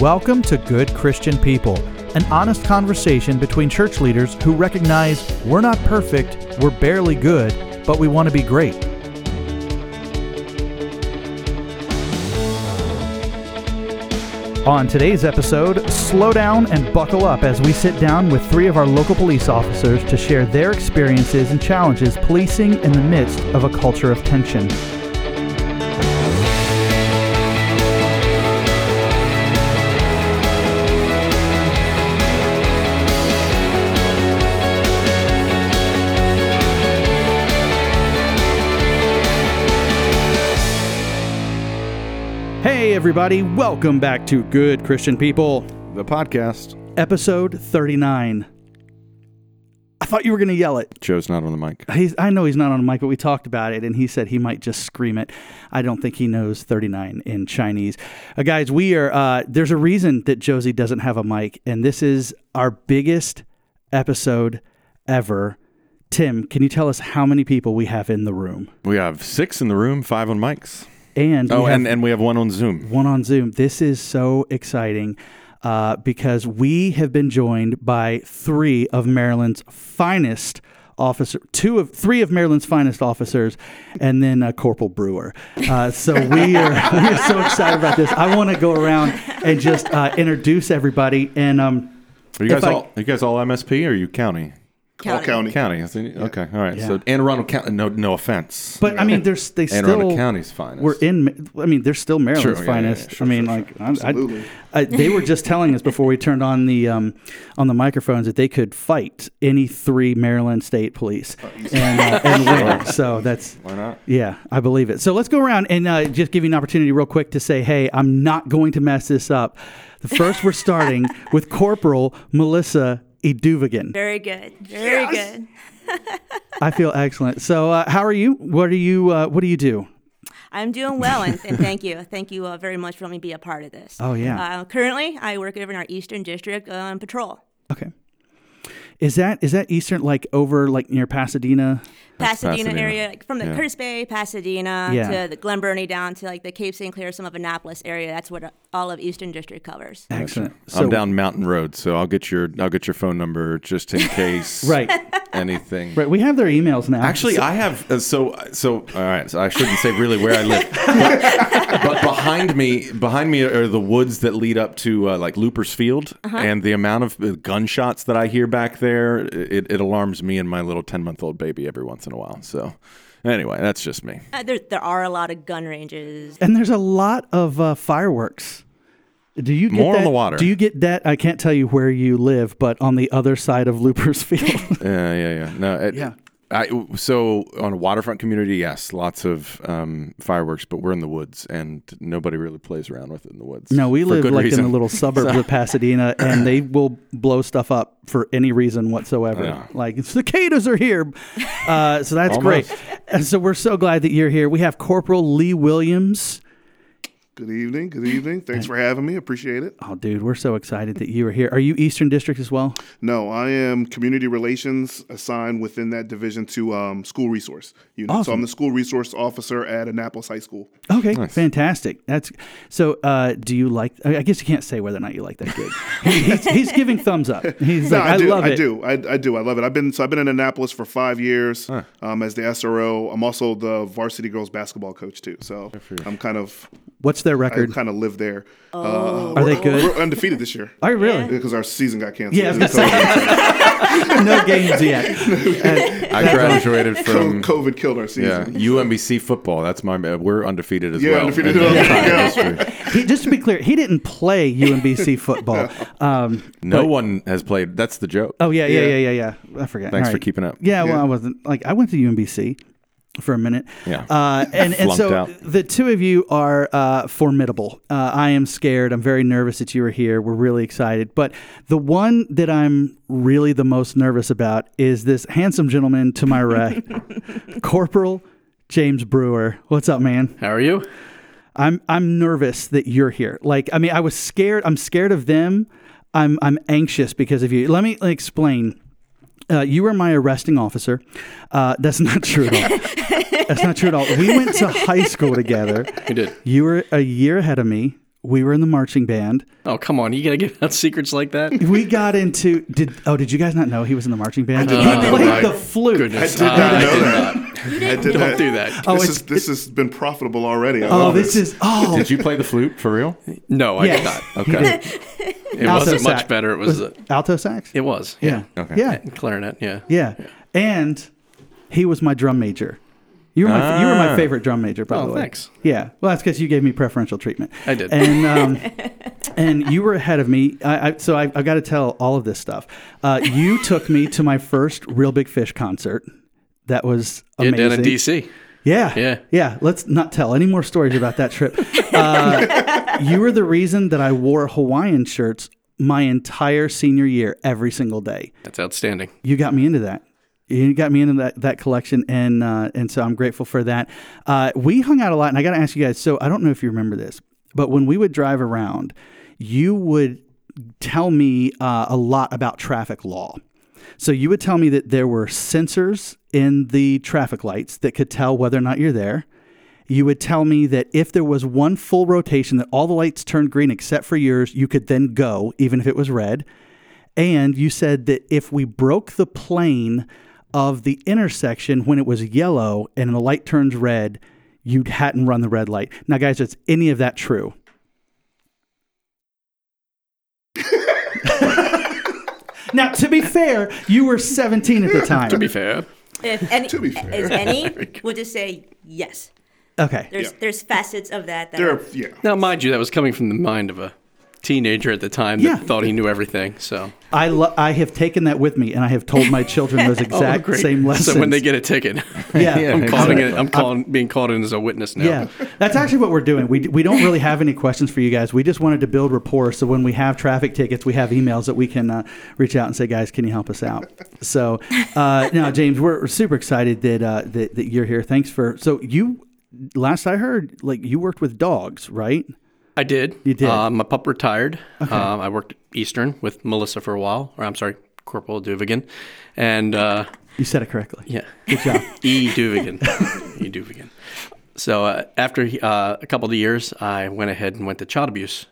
Welcome to Good Christian People, an honest conversation between church leaders who recognize we're not perfect, we're barely good, but we want to be great. On today's episode, slow down and buckle up as we sit down with three of our local police officers to share their experiences and challenges policing in the midst of a culture of tension. Everybody, welcome back to Good Christian People, The podcast. episode 39. I thought you were going to yell it. Joe's not on the mic. He's, I know he's not on the mic, but we talked about it, and he said he might just scream it. I don't think he knows 39 in Chinese. Uh, guys, we are, uh, there's a reason that Josie doesn't have a mic, and this is our biggest episode ever. Tim, can you tell us how many people we have in the room? We have six in the room, five on mics. And Oh, and, and we have one on Zoom. one on Zoom. This is so exciting uh, because we have been joined by three of Maryland's finest officer, two of three of Maryland's finest officers, and then uh, Corporal Brewer. Uh, so we are we are so excited about this. I want to go around and just uh, introduce everybody. And um, Are you guys I- all? Are you guys all MSP or are you county? County. county. County. I think- Okay. All right. Yeah. So Anne Arundel County. No, no offense. but I mean, there's they Anne Arundel still County's finest. we're in. I mean, they're still Maryland's Sure, yeah, yeah, yeah, finest. sure, I mean, sure, like I, I, Absolutely. I, they were just telling us before we turned on the um, on the microphones that they could fight any three Maryland State Police and uh, and win. So that's Why not? yeah, I believe it. So let's go around and uh, just give you an opportunity, real quick, to say, hey, I'm not going to mess this up. The first, we're starting with Corporal Melissa Eduvigan. Very good. Very good. I feel excellent. So, uh, how are you? What are you? Uh, what do you do? I'm doing well, and, and thank you. Thank you uh, very much for letting me be a part of this. Oh, yeah. Uh, currently, I work over in our Eastern District on patrol. Okay. Is that is that Eastern like over like near Pasadena? Pasadena, Pasadena. area, like from the Yeah. Curtis Bay, Pasadena, Yeah. to the Glen Burnie down to like the Cape St. Clair, some of Annapolis area. That's what uh, all of Eastern District covers. Excellent. I'm down Mountain Road, so I'll get your I'll get your phone number just in case. Right. Anything. Right. We have their emails now. Actually, So- I have uh, so so. All right, so I shouldn't say really where I live, but, but behind me, behind me are the woods that lead up to uh, like Loopers Field, and the amount of uh, gunshots that I hear back there, it, it alarms me and my little ten month old baby every once in a while. So, anyway, that's just me. Uh, there, there are a lot of gun ranges. and there's a lot of uh, fireworks. Do you get More on the water. Do you get that? I can't tell you where you live, but on the other side of Loopers Field. Yeah, yeah, yeah. No, it, Yeah. I, so on a waterfront community, yes, lots of um, fireworks, but we're in the woods, and nobody really plays around with it in the woods. no, we live like in reason. the little suburbs of Pasadena, and they will blow stuff up for any reason whatsoever. Yeah. Like cicadas are here, uh, so that's great. And so we're so glad that you're here. We have Corporal Lee Williams. Good evening. Good evening. Thanks for having me. Appreciate it. Oh, dude, we're so excited that you are here. Are you Eastern District as well? No, I am community relations assigned within that division to um, school resource unit. So Awesome. I'm the school resource officer at Annapolis High School. Okay, fantastic. That's so. Uh, do you like? I I guess you can't say whether or not you like that gig. He's, he's giving thumbs up. He's No, like, I, I, do. love I it. do. I, I do. I love it. I've been so I've been in Annapolis for five years um, as the SRO. I'm also the varsity girls basketball coach too. So I'm kind of What's their I record? kind of live there. Oh. Uh, Are they good? We're undefeated this year Are you really? because our season got canceled. Yeah, I was gonna no games yet. Uh, I graduated from COVID killed our season. yeah season. UMBC football. That's my we're undefeated as Yeah, well. undefeated in as well. Yeah. history. he, just to be clear, he didn't play UMBC football. Um, No one has played. That's the joke. oh yeah, yeah, Yeah. yeah, yeah, yeah. I forget. Thanks All for keeping up. Yeah, well, Yeah. I wasn't like I went to UMBC for a minute. Yeah. Uh, and and so out. the two of you are uh, formidable. Uh, I am scared. I'm very nervous that you are here. We're really excited. But the one that I'm really the most nervous about is this handsome gentleman to my right, Corporal James Brewer. What's up, man? How are you? I'm I'm nervous that you're here. Like, I mean, I was scared. I'm scared of them. I'm I'm anxious because of you. Let me explain. Uh, you were my arresting officer. Uh, that's not true at all. that's not true at all. We went to high school together. You did. You were a year ahead of me. We were in the marching band. Oh, come on. You got to give out secrets like that? We got into did oh did you guys not know he was in the marching band? did he not played that. the flute. Goodness. I did not know that. not. I did Don't do that. Oh, this is this has been profitable already. I Oh, love this is. oh Did you play the flute for real? No, I Yes. did not. Okay. It Alto wasn't much better. It was, uh, alto sax. it was. yeah. Okay. Yeah. Clarinet, yeah. Yeah. And he was my drum major. You were my you were my Ah. favorite drum major, by Oh, the way. thanks. Yeah. Well, that's because you gave me preferential treatment. I did. And um, and you were ahead of me. I, I, so I, I've got to tell all of this stuff. Uh, you took me to my first Reel Big Fish concert. That was Yeah, amazing. down in D.C. Yeah. Yeah. Yeah. Let's not tell any more stories about that trip. Uh, you were the reason that I wore Hawaiian shirts my entire senior year, every single day. That's outstanding. You got me into that. You got me into that, that collection, and uh, and so I'm grateful for that. Uh, we hung out a lot, and I got to ask you guys. So I don't know if you remember this, but when we would drive around, you would tell me uh, a lot about traffic law. So you would tell me that there were sensors in the traffic lights that could tell whether or not you're there. You would tell me that if there was one full rotation that all the lights turned green except for yours, you could then go even if it was red. And you said that if we broke the plane of the intersection when it was yellow and the light turns red, you hadn't run the red light. Now, guys, is any of that true? now, to be fair, you were 17 at the time. To be fair. If any, To be fair. is any, we'll just say yes. okay. There's Yeah. there's facets of that that There, are, are- yeah. Now, mind you, that was coming from the mind of a teenager at the time that Yeah. thought he knew everything. So, I, lo- I have taken that with me and I have told my children those exact great. same lessons. So when they get a ticket, yeah, Yeah, I'm calling it. I'm calling, being called in as a witness now. Yeah, that's actually what we're doing. We, we don't really have any questions for you guys. We just wanted to build rapport. So when we have traffic tickets, we have emails that we can uh, reach out and say, guys, can you help us out? So uh, now, James, we're, we're super excited that, uh, that that you're here. Thanks for. So you, last I heard, like you worked with dogs, right? I did. You did? Uh, my pup retired. Um, I worked Eastern with Melissa for a while. Or I'm sorry, Corporal Duvigan, and uh, You said it correctly. yeah, Good job. E. Duvigan. e. Duvigan. So uh, after uh, a couple of years, I went ahead and went to child abuse.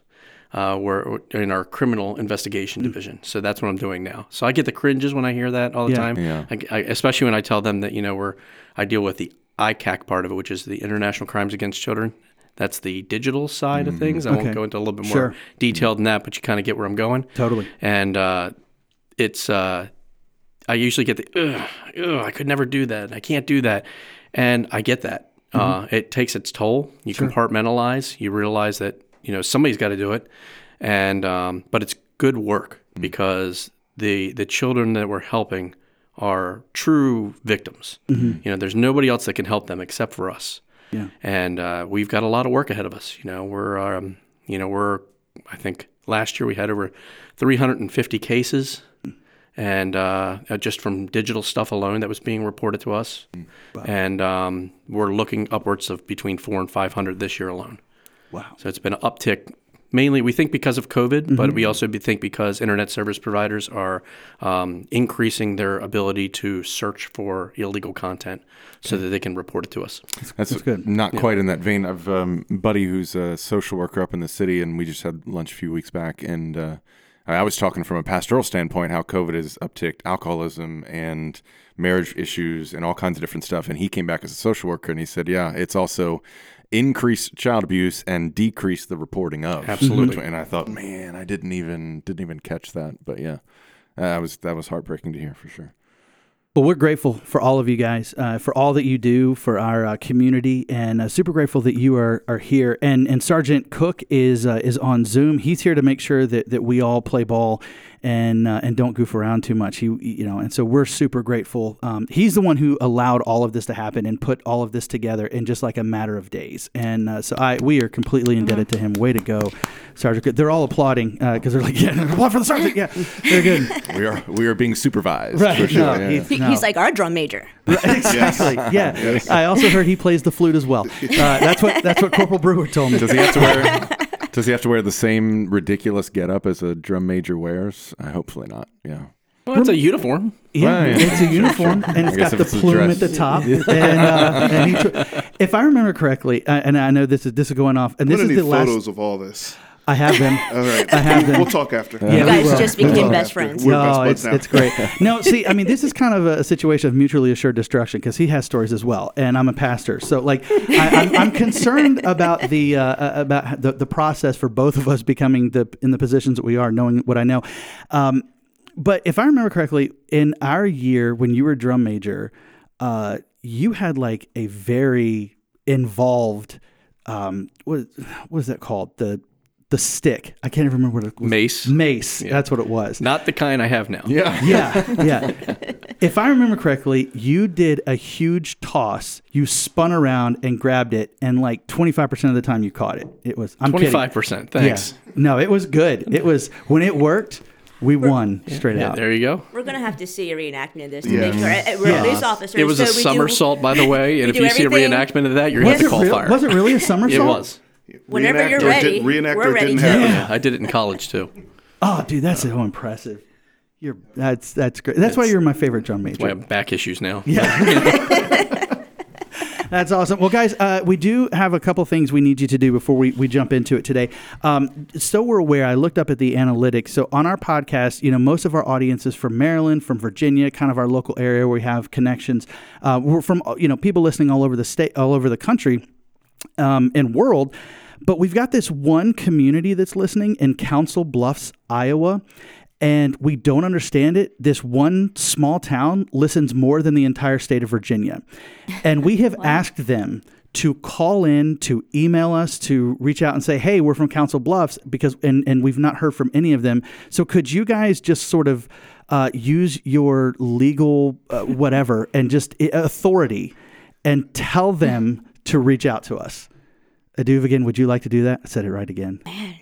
Uh, we're in our criminal investigation division, so that's what I'm doing now. So I get the cringes when I hear that all the Yeah. time, Yeah. I, I, especially when I tell them that you know we're I deal with the ICAC part of it, which is the International Crimes Against Children. That's the digital side of things. I Okay. won't go into a little bit more Sure. detail than that, but you kind of get where I'm going. Totally. And uh, it's uh, I usually get the ugh, ugh, I could never do that. I can't do that, and I get that. Uh, it takes its toll. You compartmentalize. You realize that you know somebody's got to do it, and um, but it's good work because the the children that we're helping are true victims. You know, there's nobody else that can help them except for us Yeah. and uh, we've got a lot of work ahead of us. You know, we're um, you know we're I think last year we had over 350 cases, and uh, uh, just from digital stuff alone that was being reported to us, and um, we're looking upwards of between four and 500 this year alone. Wow. So it's been an uptick. Mainly, we think because of COVID, but we also think because internet service providers are um, increasing their ability to search for illegal content so that they can report it to us. That's, good. Not quite in that vein. I've um, buddy who's a social worker up in the city, and we just had lunch a few weeks back. And uh, I was talking from a pastoral standpoint how COVID has upticked alcoholism and marriage issues and all kinds of different stuff. And he came back as a social worker, and he said, "Yeah, it's also." Increased child abuse and decrease the reporting of Absolutely. and i thought man i didn't even didn't even catch that but yeah that was that was heartbreaking to hear for sure Well, we're grateful for all of you guys, uh, for all that you do for our uh, community, and uh, super grateful that you are, are here. And and Sergeant Cook is uh, is on Zoom. He's here to make sure that, that we all play ball and uh, and don't goof around too much. He you know, and so we're super grateful. Um, he's the one who allowed all of this to happen and put all of this together in just like a matter of days. And uh, so I we are completely indebted to him. Way to go, Sergeant They're all applauding because they're like, yeah, applaud for the sergeant. Yeah, they're good. we are we are being supervised Right. for sure No, yeah. he's- He- no. he's like our drum major. exactly. Yeah. I also heard he plays the flute as well. Uh, that's what that's what Corporal Brewer told me. Does he have to wear? Does he have to wear the same ridiculous getup as a drum major wears? Uh, hopefully not. Yeah. Well, it's a uniform. Yeah, Right. it's a uniform, and it's got the it's plume dress. at the top. and, uh, and he tr- if I remember correctly, uh, and I know this is this is going off, and this gonna is need the last. photos of all this. I have them. All right, I have them. We'll talk after. Yeah, You guys will. just We became will. best friends. We're best no, buds it's, now. it's great. No, see, I mean, this is kind of a, a situation of mutually assured destruction because he has stories as well, and I'm a pastor, so like, I, I'm, I'm concerned about the uh, uh, about the, the process for both of us becoming the in the positions that we are, knowing what I know. Um, but if I remember correctly, in our year when you were drum major, uh, you had like a very involved. Um, what what is that called? The the stick. I can't even remember what it was. Mace. Mace. That's what it was. Not the kind I have now. Yeah. Yeah, yeah. if I remember correctly, you did a huge toss. You spun around and grabbed it, and like twenty five percent of the time you caught it. It was I'm 25%. Thanks. Yeah. No, it was good. It was when it worked, we won straight Yeah, out. there you go. We're gonna have to see a reenactment of this to Yeah. make sure. We're Yeah. police officers. It was so a we do- somersault, by the way, and if do you see a reenactment of that, you're going Was to call real- fire. was it really a somersault? It was. Whenever you're ready, did- reenactor we're ready didn't Yeah, I did it in college too. Oh, dude, that's so impressive. You're that's that's great. That's why you're my favorite drum major. Why I have back issues now. Yeah. That's awesome. Well, guys, uh, we do have a couple things we need you to do before we, we jump into it today. Um, so we're aware, I looked up at the analytics. So on our podcast, you know, most of our audience is from Maryland, from Virginia, kind of our local area where we have connections. Uh, we're from, you know, people listening all over the state, all over the country um, and world. But we've got this one community that's listening in Council Bluffs, Iowa. And we don't understand it. This one small town listens more than the entire state of Virginia. And we have asked them to call in, to email us, to reach out and say, hey, we're from Council Bluffs, because, and, and we've not heard from any of them. So could you guys just sort of uh, use your legal uh, whatever and just authority and tell them to reach out to us? Aduvigan, would you like to do that? I said it right again. Man.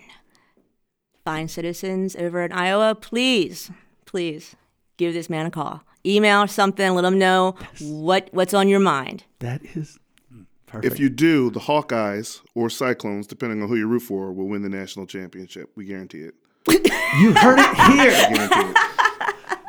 Fine citizens over in Iowa, please, please give this man a call. Email something, let him know what what's on your mind. That is perfect. If you do, the Hawkeyes or Cyclones, depending on who you root for, will win the national championship. We guarantee it. you heard it here.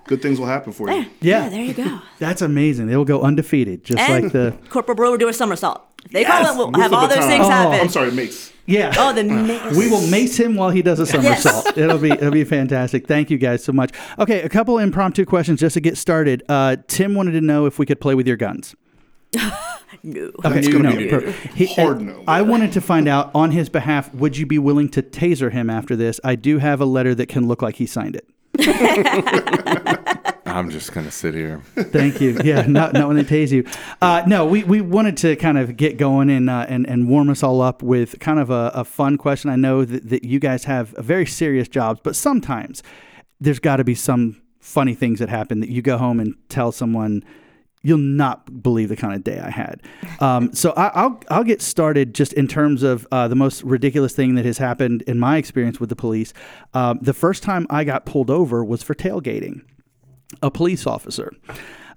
Guarantee it. Good things will happen for you. Yeah, there you go. that's amazing. They will go undefeated, just And like the Corporal Brewer will do a somersault. They call it, we'll Move have all those baton. things Oh. happen. I'm sorry, mace. yeah. Oh, the mace. We will mace him while he does a somersault. It'll be it'll be fantastic. Thank you guys so much. Okay, a couple impromptu questions just to get started. Uh, Tim wanted to know if we could play with your guns. No. Okay, It's gonna be per- he- hard no. I wanted to find out on his behalf. Would you be willing to taser him after this? I do have a letter that can look like he signed it. I'm just gonna sit here. Thank you. Yeah, not, not when they tase you. Uh, no, we, we wanted to kind of get going and uh, and, and warm us all up with kind of a, a fun question. I know that, that you guys have very serious jobs, but sometimes there's got to be some funny things that happen that you go home and tell someone. You'll not believe the kind of day I had. Um, so I, I'll I'll get started just in terms of uh, the most ridiculous thing that has happened in my experience with the police. Um, the first time I got pulled over was for tailgating a police officer.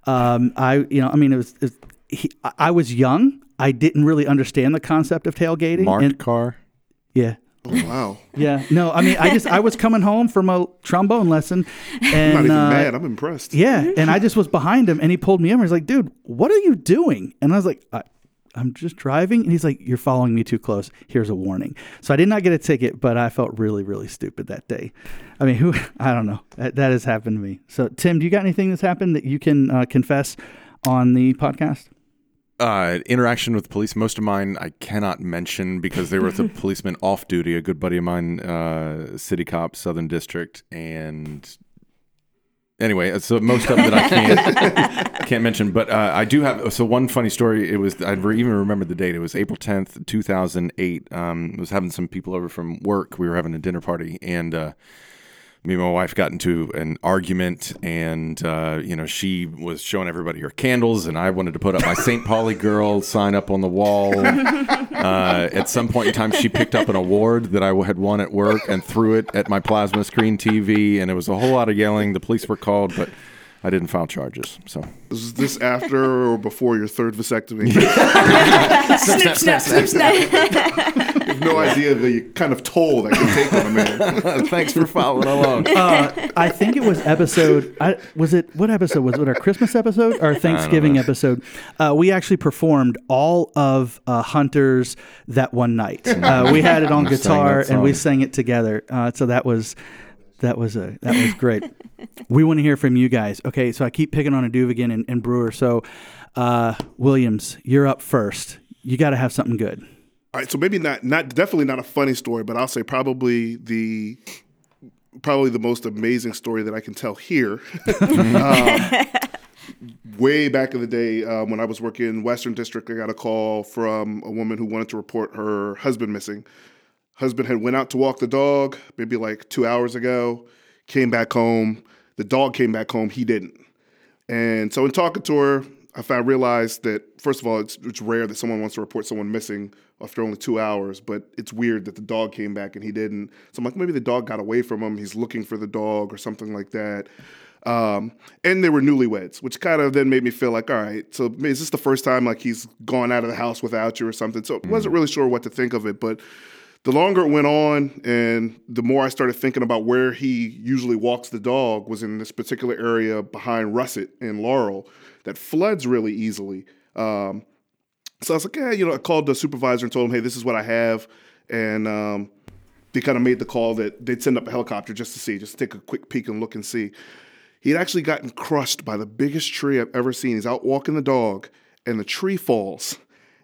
Um, I, you know, I mean, it was, it was he, I- I was young. I didn't really understand the concept of tailgating. Marked and, car. yeah, Oh, wow. yeah. No, I mean, I just I was coming home from a trombone lesson, and I'm not even uh, mad. I'm impressed. yeah, and I just was behind him, and he pulled me over. He's like, "Dude, what are you doing?" And I was like, I, "I'm just driving." And he's like, "You're following me too close. Here's a warning." So I did not get a ticket, but I felt really, really stupid that day. I mean, who? I don't know. That, that has happened to me. So, Tim, do you got anything that's happened that you can uh, confess on the podcast? Uh, interaction with police. Most of mine I cannot mention because they were with a policeman off duty. A good buddy of mine, uh, city cop, Southern District, and anyway, so most of it that I can't can't mention. But uh, I do have. So one funny story. It was I re- even remember the date. It was April tenth, two thousand eight. Um, I was having some people over from work. We were having a dinner party, and uh, me and my wife got into an argument and uh, you know she was showing everybody her candles and i wanted to put up my st pauli girl sign up on the wall uh, at some point in time she picked up an award that i had won at work and threw it at my plasma screen tv and it was a whole lot of yelling the police were called but i didn't file charges so Is this after or before your third vasectomy? snip, snap, snip, snap. no idea the kind of toll that can take on a man. Thanks for following along. Uh, I think it was episode. I, was it what episode was it? Our Christmas episode or our Thanksgiving episode? Uh, we actually performed all of uh, Hunters that one night. Uh, we had it on You guitar and we sang it together. Uh, so that was that was a that was great. we want to hear from you guys. Okay, so I keep picking on a Duvigan and, and Brewer. So uh, Williams, you're up first. You got to have something good. All right, so maybe not not definitely not a funny story, but I'll say probably the probably the most amazing story that I can tell here. um, way back in the day, um, when I was working in Western District, I got a call from a woman who wanted to report her husband missing. Husband had went out to walk the dog maybe like two hours ago, came back home. The dog came back home. He didn't. And so in talking to her, I found realized that first of all, it's it's rare that someone wants to report someone missing after only two hours, but it's weird that the dog came back and he didn't. So I'm like, maybe the dog got away from him. He's looking for the dog or something like that. Um, and they were newlyweds, which kind of then made me feel like, all right, so is this the first time like he's gone out of the house without you or something? So I wasn't really sure what to think of it, but the longer it went on and the more I started thinking about where he usually walks the dog was in this particular area behind Russett and Laurel that floods really easily. Um, so I was like, yeah, you know, I called the supervisor and told him, hey, this is what I have. And um, they kind of made the call that they'd send up a helicopter just to see, just take a quick peek and look and see. He'd actually gotten crushed by the biggest tree I've ever seen. He's out walking the dog, and the tree falls,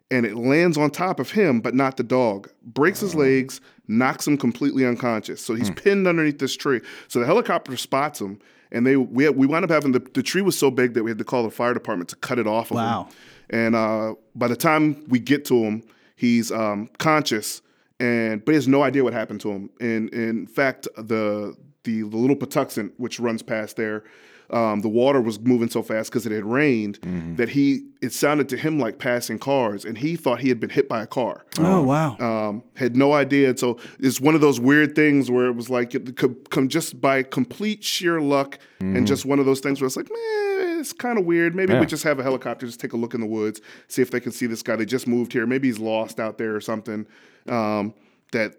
and it lands on top of him, but not the dog. Breaks his legs, knocks him completely unconscious. So he's pinned underneath this tree. So the helicopter spots him, and they we had, we wound up having the, the tree was so big that we had to call the fire department to cut it off of Wow. him. And uh, by the time we get to him, he's um, conscious, and but he has no idea what happened to him. And, in fact, the the, the little Patuxent, which runs past there, um, the water was moving so fast because it had rained that he it sounded to him like passing cars, and he thought he had been hit by a car Oh wow. um, had no idea. So it's one of those weird things where it was like it could come just by complete sheer luck, and just one of those things where it's like, man, it's kind of weird. Maybe Yeah. we just have a helicopter, just take a look in the woods, see if they can see this guy. They just moved here. Maybe he's lost out there or something. Um, that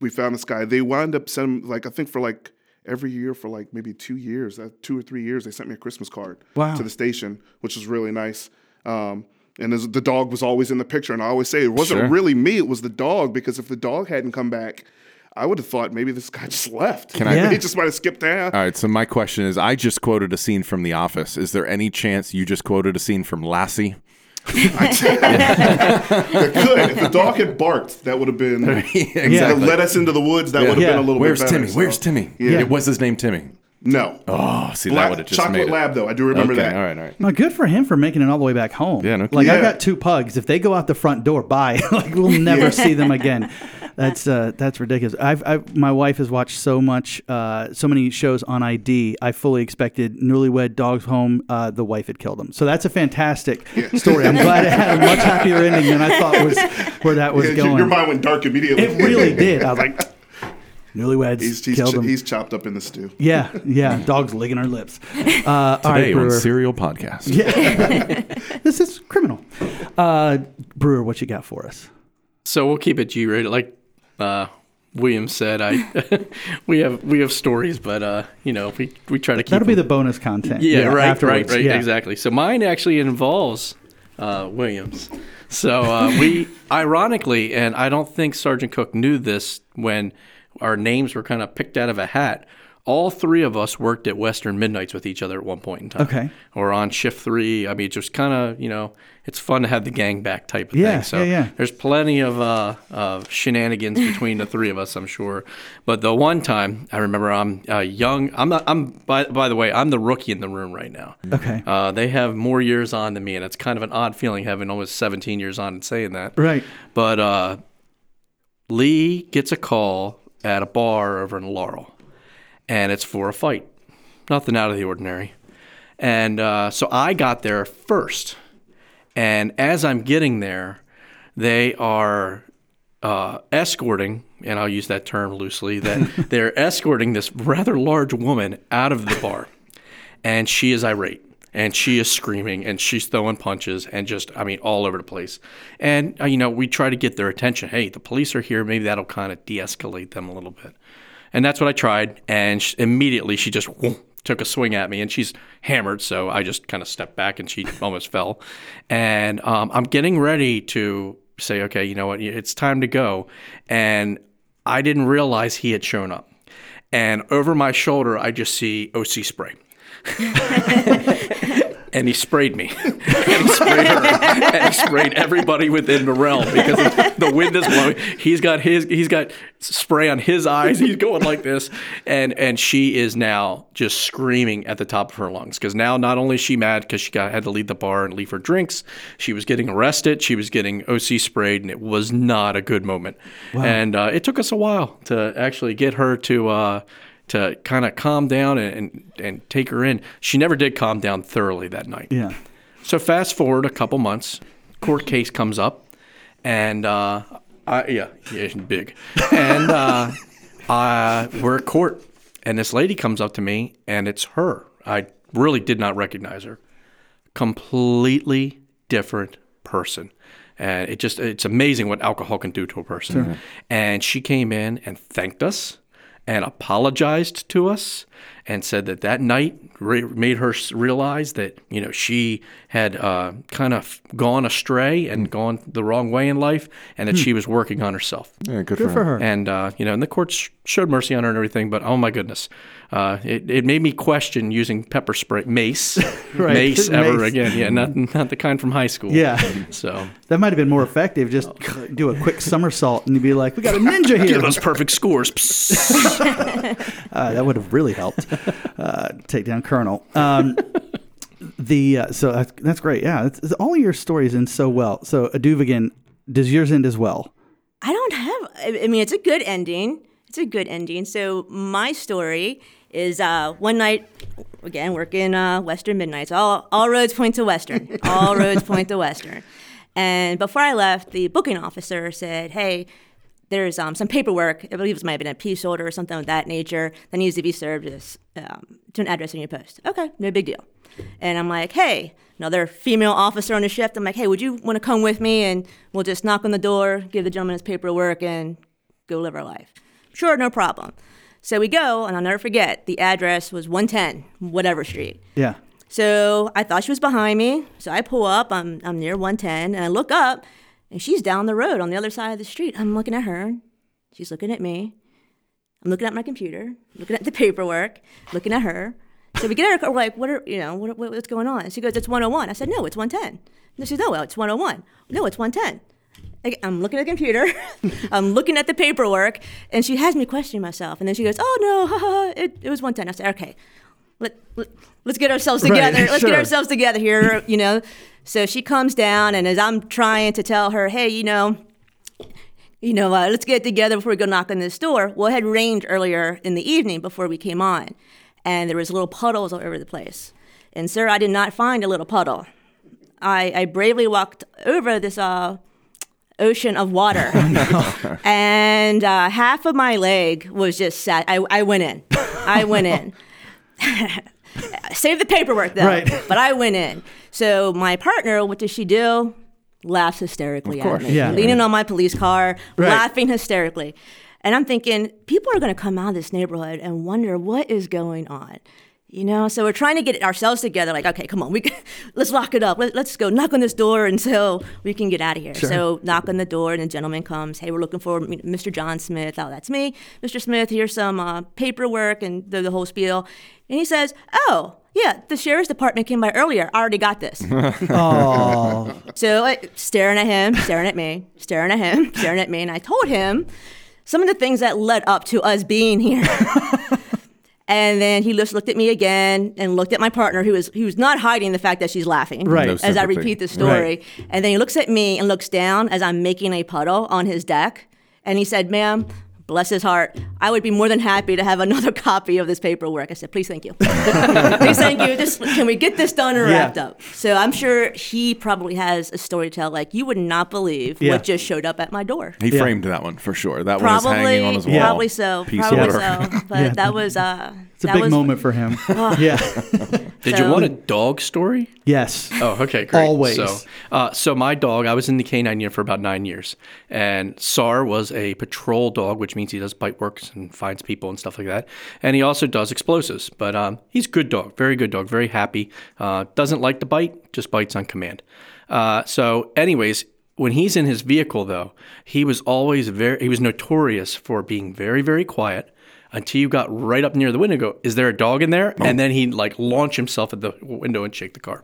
we found this guy. They wound up sending like I think for like every year for like maybe two years, uh, two or three years, they sent me a Christmas card Wow. to the station, which was really nice. Um, and the dog was always in the picture, and I always say it wasn't Sure. really me; it was the dog. Because if the dog hadn't come back, I would have thought maybe this guy just left. Can I- Yeah. he just might have skipped town. All right, so my question is I just quoted a scene from The Office. Is there any chance you just quoted a scene from Lassie? It could. If the dog had barked, that would have been Yeah. that led us into the woods. That would have Yeah. been a little Where's bit better. Timmy? so- Where's Timmy? Yeah. It was his name Timmy. No. Oh, see, that would have just chocolate made it. lab, though. I do remember okay, that. all right, all right. Well, good for him for making it all the way back home. Yeah, no like I kidding. got two pugs. If they go out the front door, bye. like we'll never see them again. That's uh, that's ridiculous. I've, I've my wife has watched so much, uh, so many shows on ID. I fully expected Newlywed Dogs Home. Uh, the wife had killed him. So that's a fantastic story. I'm glad it had a much happier ending than I thought was where that was Yeah, your- going. your mind went dark immediately. it really did. I was like, Newlyweds he's, he's, killed ch- him. he's chopped up in the stew. yeah, yeah. Dogs licking our lips. Uh, all right, Today on Brewer. Serial Podcast. Yeah. this is criminal. Uh, Brewer, what you got for us? So we'll keep it G rated. Like uh, William said, I we have we have stories, but uh, you know we we try to keep That'll be the bonus content. yeah, right, right, afterwards. right, Yeah. exactly. So mine actually involves uh, Williams. So uh, we, ironically, and I don't think Sergeant Cook knew this when our names were kind of picked out of a hat. All three of us worked at Western Midnights with each other at one point in time. Okay. Or on shift three. I mean, it's just kind of, you know, it's fun to have the gang back type of Yeah, thing. So yeah, yeah. there's plenty of uh, of shenanigans between the three of us, I'm sure. But the one time I remember, I'm uh, young. I'm not. I'm by by the way, I'm the rookie in the room right now. Okay. Uh, they have more years on than me, and it's kind of an odd feeling having almost 17 years on and saying that. Right. But uh, Lee gets a call at a bar over in Laurel, and it's for a fight. Nothing out of the ordinary. And uh, so I got there first. And as I'm getting there, they are uh, escorting, and I'll use that term loosely, that they're escorting this rather large woman out of the bar. And she is irate. and she is screaming and she's throwing punches and just I mean all over the place. And uh, you know, we try to get their attention. Hey, the police are here. Maybe that'll kind of de-escalate them a little bit. And that's what I tried. And sh immediately she just whoom, took a swing at me, and she's hammered. So I just kind of stepped back, and she almost fell. And um, I'm getting ready to say, okay, you know what, it's time to go. And I didn't realize he had shown up. And over my shoulder, I just see OC spray. and he sprayed me. and he sprayed her. and he sprayed everybody within the realm because the wind is blowing. He's got his he's got spray on his eyes. He's going like this. And and she is now just screaming at the top of her lungs. Because now not only is she mad because she got had to leave the bar and leave her drinks, she was getting arrested, she was getting OC sprayed, and it was not a good moment. And uh, it took us a while to actually get her to uh, to kind of calm down and, and, and take her in. She never did calm down thoroughly that night. Yeah. So fast forward a couple months, court case comes up, and uh, I, yeah, yeah, big, and uh, uh, we're at court, and this lady comes up to me, and it's her. I really did not recognize her. Completely different person. And it just, it's amazing what alcohol can do to a person. And she came in and thanked us and apologized to us and said that that night re- made her realize that you know she had uh, kind of gone astray and gone the wrong way in life and that she was working on herself Yeah, good, Good for her. and uh, you know and the courts showed mercy on her and everything but oh my goodness uh, it, it made me question using pepper spray mace Right. mace ever Mace. again yeah not, not the kind from high school Yeah. so That might have been more effective. Just do a quick somersault and you'd be like, we got a ninja here. give us perfect scores Uh, that would have really helped uh, take down Colonel. Um, the uh, so that's, that's great. Yeah, it's, it's- all your stories end so well. So Aduvigan, does yours end as well? I don't have. I I mean, it's a good ending. It's a good ending. So my story is uh, one night again working uh, Western Midnights. All all roads point to Western. all roads point to Western. And before I left, the booking officer said, "Hey." There's um, some paperwork, I believe it might have been a peace order or something of that nature, that needs to be served as, um, to an address in your post. Okay, no big deal. And I'm like, hey, another female officer on the shift. I'm like, hey, would you want to come with me and we'll just knock on the door, give the gentleman his paperwork, and go live our life? Sure, no problem. So we go, and I'll never forget the address was 110, whatever street. Yeah. So I thought she was behind me. So I pull up, I'm, I'm near 110, and I look up, and she's down the road on the other side of the street. I'm looking at her, she's looking at me. I'm looking at my computer, looking at the paperwork, looking at her. So we get in her car, we're like, what are, you know, what, what- what's going on? And she goes, it's 101. I said, no, it's 110. And she said, no, oh, well, it's 101. No, it's 110. I- I'm looking at the computer, I'm looking at the paperwork, and she has me questioning myself. And then she goes, oh, no, it, it was 110. I said, okay, let, let, us get ourselves Right, together. Let's sure. get ourselves together here, you know. So she comes down, and as I'm trying to tell her, hey, you know, you know, uh, let's get together before we go knock on this door. Well, it had rained earlier in the evening before we came on, and there was little puddles all over the place. And sir, I did not find a little puddle. I, I bravely walked over this uh, ocean of water, and uh, half of my leg was just sat. I, I went in. I went in. Save the paperwork though. Right. But I went in. So my partner, what does she do? Laughs hysterically at me. Yeah. Leaning on my police car, Right. laughing hysterically. And I'm thinking, people are going to come out of this neighborhood and wonder what is going on. You know, so we're trying to get ourselves together. Like, okay, come on, we can, let's lock it up. Let, let's go knock on this door until we can get out of here. So knock on the door, and the gentleman comes. Hey, we're looking for Mr. John Smith. Oh, that's me, Mr. Smith. Here's some uh, paperwork and the, the whole spiel. And he says, "Oh, yeah, the sheriff's department came by earlier. I already got this." Oh, So like staring at him, staring at me, staring at him, staring at me, and I told him some of the things that led up to us being here. and then he just looked at me again and looked at my partner, who was who was not hiding the fact that she's laughing. Right. No As I repeat the story, Right. and then he looks at me and looks down as I'm making a puddle on his deck, and he said, "Ma'am." Bless his heart. I would be more than happy to have another copy of this paperwork. I said, please, thank you. please, thank you. Just, can we get this done and Yeah. wrapped up? So I'm sure he probably has a story to tell. Like you would not believe Yeah. what just showed up at my door. He Yeah. framed that one for sure. That one is Probably, hanging on his wall. probably so. Peace probably order. so. But Yeah. that was uh, It's a That big was- moment for him. yeah. Did So- you want a dog story? Yes. Oh, okay, great. Always. So, uh, so my dog, I was in the canine unit for about nine years, and Sar was a patrol dog, which means he does bite works and finds people and stuff like that. And he also does explosives. But um, he's a good dog, very good dog, very happy. Uh, doesn't like to bite, just bites on command. Uh, so, anyways. When he's in his vehicle, though, he was always very, he was notorious for being very, very quiet until you got right up near the window and go, is there a dog in there? And then he'd like launch himself at the window and shake the car.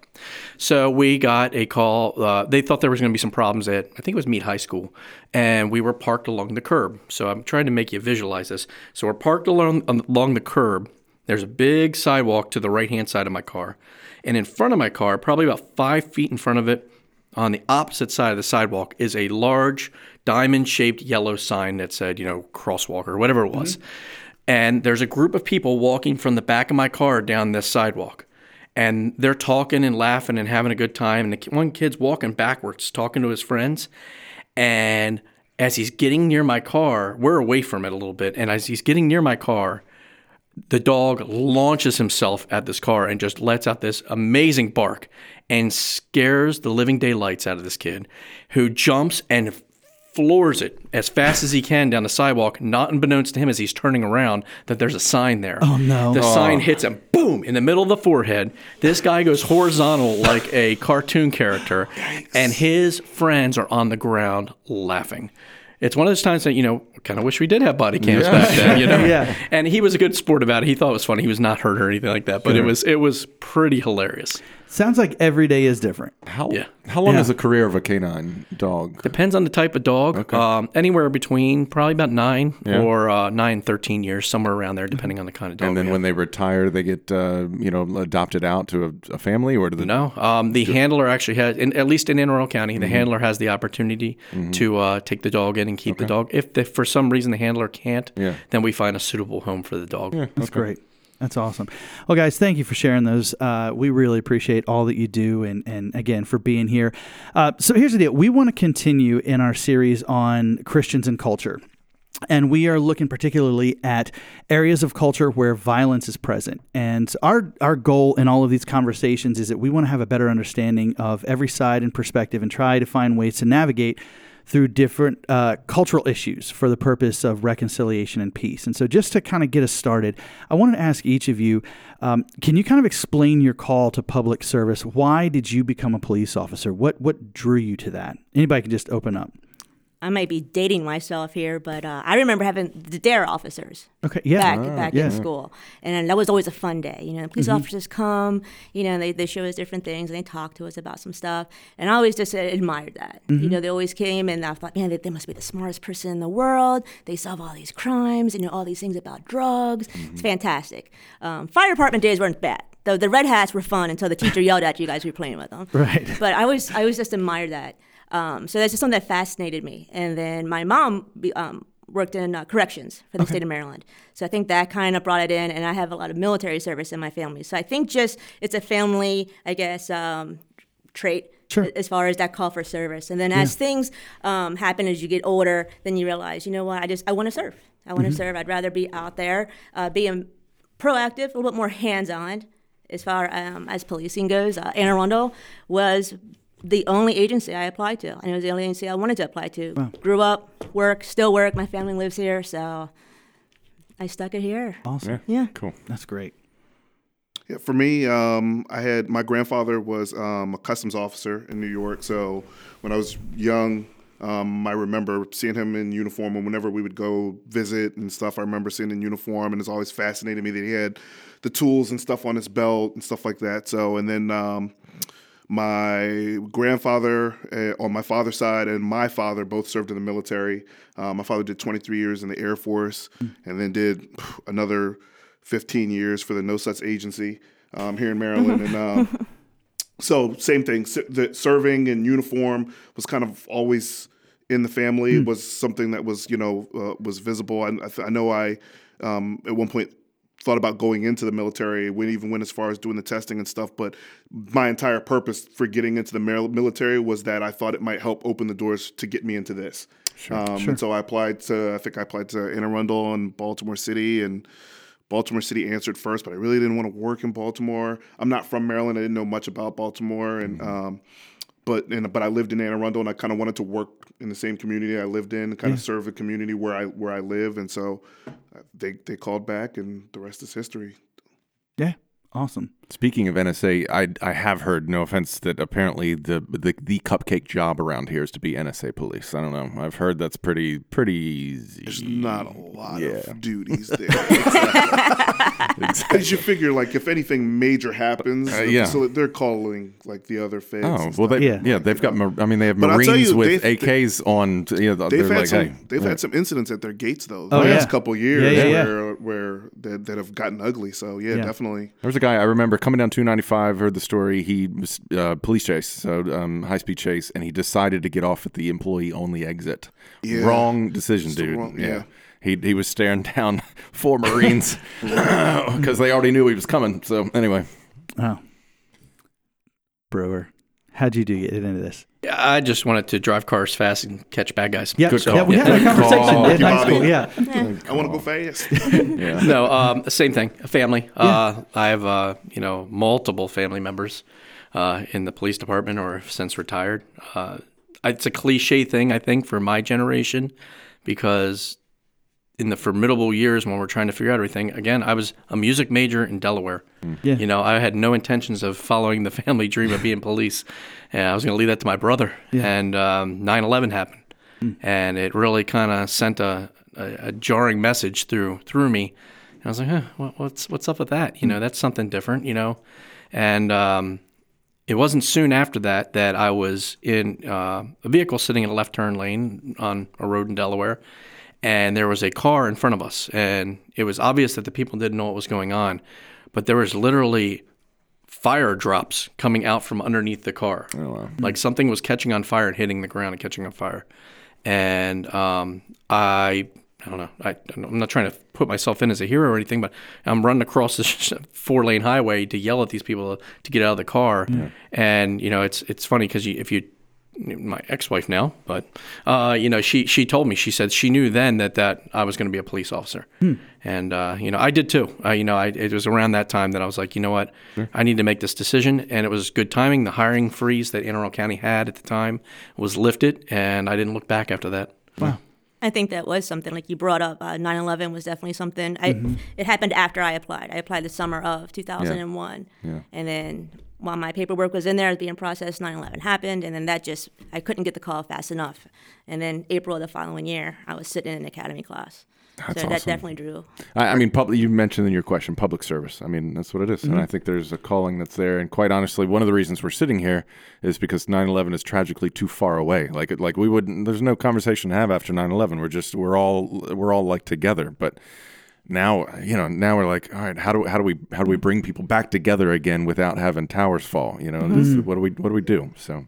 So we got a call. Uh, they thought there was going to be some problems at, I think it was Meade High School. And we were parked along the curb. So I'm trying to make you visualize this. So we're parked along, along the curb. There's a big sidewalk to the right hand side of my car. And in front of my car, probably about five feet in front of it, on the opposite side of the sidewalk is a large diamond shaped yellow sign that said, you know, crosswalk or whatever it was. And there's a group of people walking from the back of my car down this sidewalk. And they're talking and laughing and having a good time. And the, one kid's walking backwards, talking to his friends. And as he's getting near my car, we're away from it a little bit. And as he's getting near my car, the dog launches himself at this car and just lets out this amazing bark and scares the living daylights out of this kid who jumps and floors it as fast as he can down the sidewalk, not unbeknownst to him as he's turning around that there's a sign there. Oh no. The oh. sign hits him, boom, in the middle of the forehead. This guy goes horizontal like a cartoon character, and his friends are on the ground laughing. It's one of those times that, you know, kind of wish we did have body cams back then, you know? Yeah. And he was a good sport about it. He thought it was funny. He was not hurt or anything like that, but it was it was pretty hilarious. Sounds like every day is different. How Yeah. how long Yeah. is the career of a canine dog? Depends on the type of dog. Um, anywhere between probably about nine Yeah. or uh, nine, 13 years, somewhere around there, depending on the kind of dog. And then yeah. when they retire, they get uh, you know adopted out to a, a family, or to the No, um, the handler actually has, in, at least in Anne Arundel County, the handler has the opportunity to uh, take the dog in and keep the dog. If the, for some reason the handler can't, Yeah. then we find a suitable home for the dog. Yeah, That's great. That's awesome. Well, guys, thank you for sharing those. Uh, we really appreciate all that you do, and and again for being here. Uh, so here's the deal: we want to continue in our series on Christians and culture. And we are looking particularly at areas of culture where violence is present. And our our goal in all of these conversations is that we want to have a better understanding of every side and perspective and try to find ways to navigate through different uh, cultural issues for the purpose of reconciliation and peace. And so, just to kind of get us started, I wanted to ask each of you um, can you kind of explain your call to public service? Why did you become a police officer? What, what drew you to that? Anybody can just open up. I might be dating myself here, but uh, I remember having the DARE officers Okay, yeah. back back yeah. in school, and that was always a fun day. You know, police officers come, you know, they, they show us different things and they talk to us about some stuff, and I always just uh, admired that. You know, they always came, and I thought, man, they, they must be the smartest person in the world. They solve all these crimes and know all these things about drugs. It's fantastic. Um, fire department days weren't bad. The, the red hats were fun until the teacher yelled at you guys who were playing with them. Right. But I always, I always just admired that. Um, so that's just something that fascinated me. And then my mom be, um, worked in uh, corrections for the state of Maryland. So I think that kind of brought it in. And I have a lot of military service in my family. So I think just it's a family, I guess, um, trait. Sure. As far as that call for service, and then as things um, happen as you get older, then you realize, you know what, I just I want to serve. I want to serve. I'd rather be out there, uh, being proactive, a little bit more hands-on as far um, as policing goes. Uh, Anne Arundel was the only agency I applied to, and it was the only agency I wanted to apply to. Grew up, work, still work. My family lives here, so I stuck it here. Awesome. Yeah. Cool. That's great. Yeah, for me, um, I had my grandfather was um, a customs officer in New York. So when I was young, um, I remember seeing him in uniform. And whenever we would go visit and stuff, I remember seeing him in uniform, and it's always fascinated me that he had the tools and stuff on his belt and stuff like that. So and then. My grandfather uh, on my father's side and my father both served in the military. Uh, my father did 23 years in the Air Force and then did another 15 years for the No Such Agency um, here in Maryland. and um, so, same thing. S- the serving in uniform was kind of always in the family. It was something that was, you know, uh, was visible. I, I, th- I know I, um, at one point, thought about going into the military. Went even went as far as doing the testing and stuff. But my entire purpose for getting into the military was that I thought it might help open the doors to get me into this. Um, And so I applied to. I think I applied to Anne Arundel and Baltimore City and Baltimore City answered first, but I really didn't want to work in Baltimore. I'm not from Maryland. I didn't know much about Baltimore, and um, but and but I lived in Anne Arundel, and I kind of wanted to work in the same community I lived in, kind of serve the community where I where I live, and so uh, they they called back, and the rest is history. Yeah. Awesome. Speaking of NSA, I I have heard, no offense, that apparently the the the cupcake job around here is to be NSA police. I don't know. I've heard that's pretty pretty easy. There's not a lot Yeah. of duties there. Because you figure, like, if anything major happens, Uh, yeah. so they're calling like the other feds. Oh well, they, Yeah. yeah. they've got. mar- I mean, they have But Marines you, with they've- AKs on. You know, They've had like, some. hey, they've yeah. had some incidents at their gates though. Oh, the yeah. last couple years Yeah, yeah, yeah. where where that, that have gotten ugly. So yeah, Yeah. definitely. There was a guy I remember coming down 295. Heard the story. He was uh, police chase, so um, high speed chase, and he decided to get off at the employee only exit. Yeah. Wrong decision, It's dude. wrong- yeah. yeah. He, he was staring down four Marines because they already knew he was coming. So anyway, Oh. Brewer, how'd you do get into this? Yeah, I just wanted to drive cars fast and catch bad guys. Yeah, Good yeah, we had a conversation call. in high school. Yeah. I want to go fast. yeah. no, um, same thing. A family. Uh, I have uh, you know multiple family members uh, in the police department or since retired. Uh, it's a cliche thing, I think, for my generation, because in the formidable years when we're trying to figure out everything, again, I was a music major in Delaware. Yeah. You know, I had no intentions of following the family dream of being police, and I was going to leave that to my brother. And um, 9/11 happened, and it really kind of sent a, a, a jarring message through through me. And I was like, huh, what, what's what's up with that? You know, that's something different. You know, and um, it wasn't soon after that that I was in uh, a vehicle sitting in a left turn lane on a road in Delaware, and there was a car in front of us, and it was obvious that the people didn't know what was going on, but there was literally fire drops coming out from underneath the car. Like something was catching on fire and hitting the ground and catching on fire. And um, I, I don't know, I, I'm not trying to put myself in as a hero or anything, but I'm running across this four lane highway to yell at these people to get out of the car. And, you know, it's, it's funny because you, if you, my ex-wife now, but uh, you know, she she told me she said she knew then that that I was going to be a police officer, and uh, you know, I did too. Uh, you know, I, it was around that time that I was like, you know what, I need to make this decision, and it was good timing. The hiring freeze that Anne Arundel County had at the time was lifted, and I didn't look back after that. Wow. I think that was something like you brought up. Uh, 9/11 was definitely something. I it happened after I applied. I applied the summer of 2001, and then while my paperwork was in there, it was being processed. 9/11 happened, and then that just I couldn't get the call fast enough. And then April of the following year, I was sitting in an academy class. That's so that definitely drew. I, I mean, public. You mentioned in your question public service. I mean, that's what it is. and mm-hmm. I think there's a calling that's there. And quite honestly, one of the reasons we're sitting here is because 9/11 is tragically too far away. Like, it, like we wouldn't. There's no conversation to have after 9/11. We're just we're all we're all like together. But now, you know, now we're like, all right, how do how do we how do we bring people back together again without having towers fall? You know, this, what do we what do we do? So.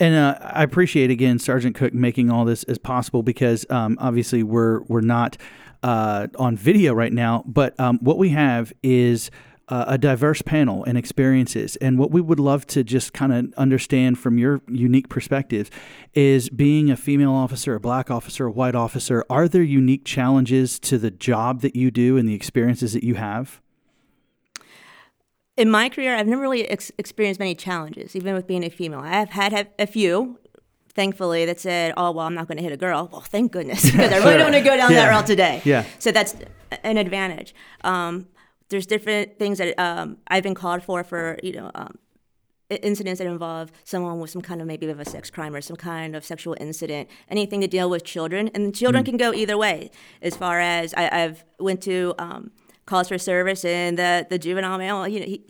And uh, I appreciate again Sergeant Cook making all this as possible because um, obviously we're we're not uh, on video right now, but um, what we have is uh, a diverse panel and experiences. And what we would love to just kind of understand from your unique perspective is being a female officer, a black officer, a white officer. Are there unique challenges to the job that you do and the experiences that you have? in my career, I've never really ex- experienced many challenges, even with being a female. I have had a few, thankfully, that said, "Oh, well, I'm not going to hit a girl." Well, thank goodness, because I really don't want to go down Yeah. that route today. Yeah. So that's an advantage. Um, there's different things that um, I've been called for for you know um, incidents that involve someone with some kind of maybe of a sex crime or some kind of sexual incident, anything to deal with children, and children can go either way. As far as I, I've went to um, calls for service, and the the juvenile male, you know, he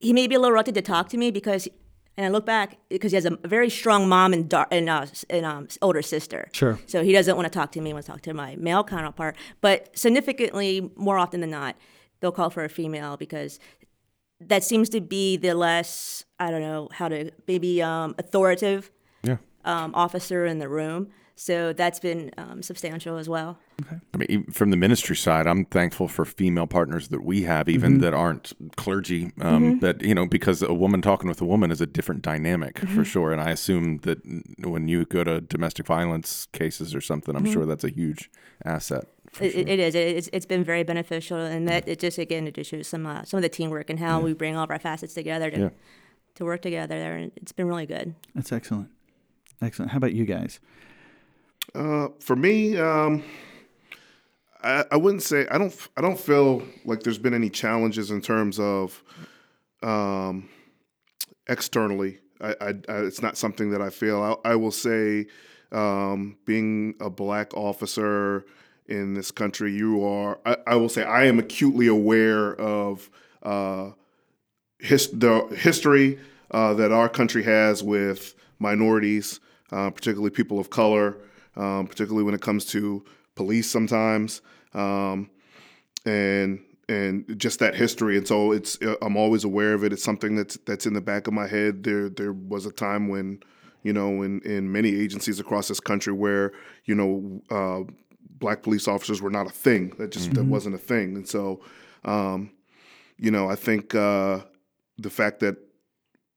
he may be a little reluctant to talk to me because. And I look back because he has a very strong mom and dar- and, uh, and um, older sister. Sure. So he doesn't want to talk to me. He wants to talk to my male counterpart. But significantly, more often than not, they'll call for a female because that seems to be the less I don't know how to maybe um, authoritative Yeah. um, officer in the room. So that's been um, substantial as well. I mean, even from the ministry side, I'm thankful for female partners that we have, even that aren't clergy. Um, That you know, because a woman talking with a woman is a different dynamic for sure. And I assume that when you go to domestic violence cases or something, I'm sure that's a huge asset It, it is. It, it's, it's been very beneficial, and that it just again it just shows some uh, some of the teamwork and how we bring all of our facets together to Yeah. to work together. There, and it's been really good. That's excellent. Excellent. How about you guys? Uh, for me, um, I, I wouldn't say I don't. I don't feel like there's been any challenges in terms of um, externally. I, I, I, it's not something that I feel. I, I will say, um, being a black officer in this country, you are. I, I will say I am acutely aware of uh, his, the history uh, that our country has with minorities, uh, particularly people of color, um, particularly when it comes to police sometimes, um, and and just that history. And so it's uh, I'm always aware of it. It's something that's that's in the back of my head. There there was a time when, you know, in in many agencies across this country where you know. Uh, Black police officers were not a thing. That just that wasn't a thing, and so, um, you know, I think uh, the fact that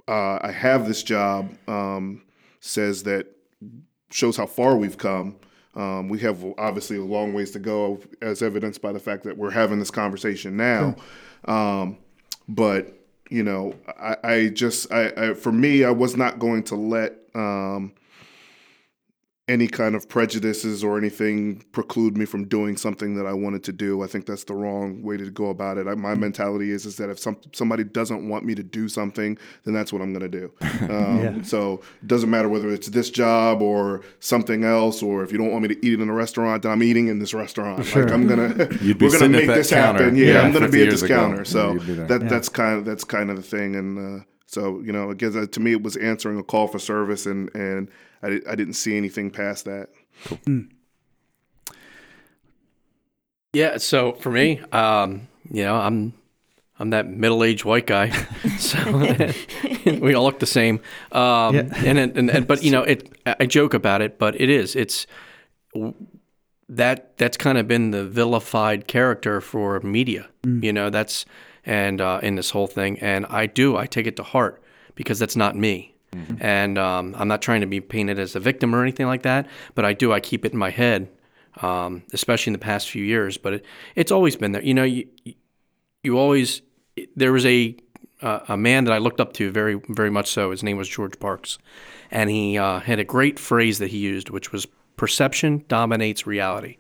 uh, I have this job um, says that shows how far we've come. Um, we have obviously a long ways to go, as evidenced by the fact that we're having this conversation now. Um, but you know, I, I just, I, I, for me, I was not going to let um, any kind of prejudices or anything preclude me from doing something that I wanted to do. I think that's the wrong way to go about it. I, my mentality is is that if some somebody doesn't want me to do something, then that's what I'm going to do. Um, Yeah. So it doesn't matter whether it's this job or something else, or if you don't want me to eat in a restaurant, then I'm eating in this restaurant. Like I'm gonna, we're gonna make this counter, happen. Yeah, yeah, I'm gonna be at this ago. counter. So you'd be there. that Yeah. that's kind of that's kind of the thing, and. Uh, so you know, again, uh, to me, it was answering a call for service, and and I, di- I didn't see anything past that. Yeah. So for me, um, you know, I'm I'm that middle-aged white guy, so we all look the same. Um, Yeah. and, it- and and but you know, it I joke about it, but it is it's that that's kind of been the vilified character for media. You know, that's and uh, in this whole thing, and I do I take it to heart because that's not me. And um, I'm not trying to be painted as a victim or anything like that, but I do I keep it in my head, um, especially in the past few years. But it, it's always been there. You know, you you always there was a uh, a man that I looked up to very very much so. His name was George Parks, and he uh, had a great phrase that he used, which was "perception dominates reality."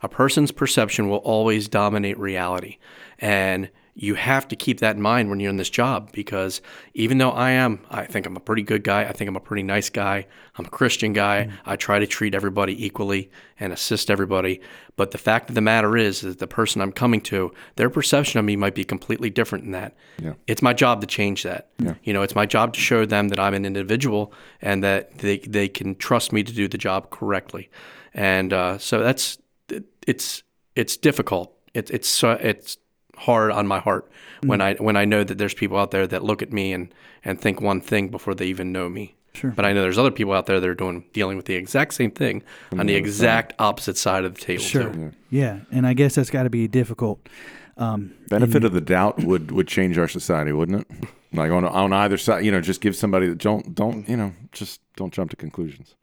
A person's perception will always dominate reality, and you have to keep that in mind when you're in this job because even though I am, I think I'm a pretty good guy. I think I'm a pretty nice guy. I'm a Christian guy. I try to treat everybody equally and assist everybody. But the fact of the matter is, that the person I'm coming to, their perception of me might be completely different than that. Yeah. It's my job to change that. You know, it's my job to show them that I'm an individual and that they they can trust me to do the job correctly. And uh, so that's it's it's difficult. It, it's so it's hard on my heart when I when I know that there's people out there that look at me and and think one thing before they even know me. Sure. But I know there's other people out there that are doing dealing with the exact same thing on the exact opposite side of the table. Sure. too. Yeah, and I guess that's got to be difficult. Um, Benefit of the doubt would would change our society, wouldn't it? Like on on either side, you know, just give somebody that don't don't you know just don't jump to conclusions.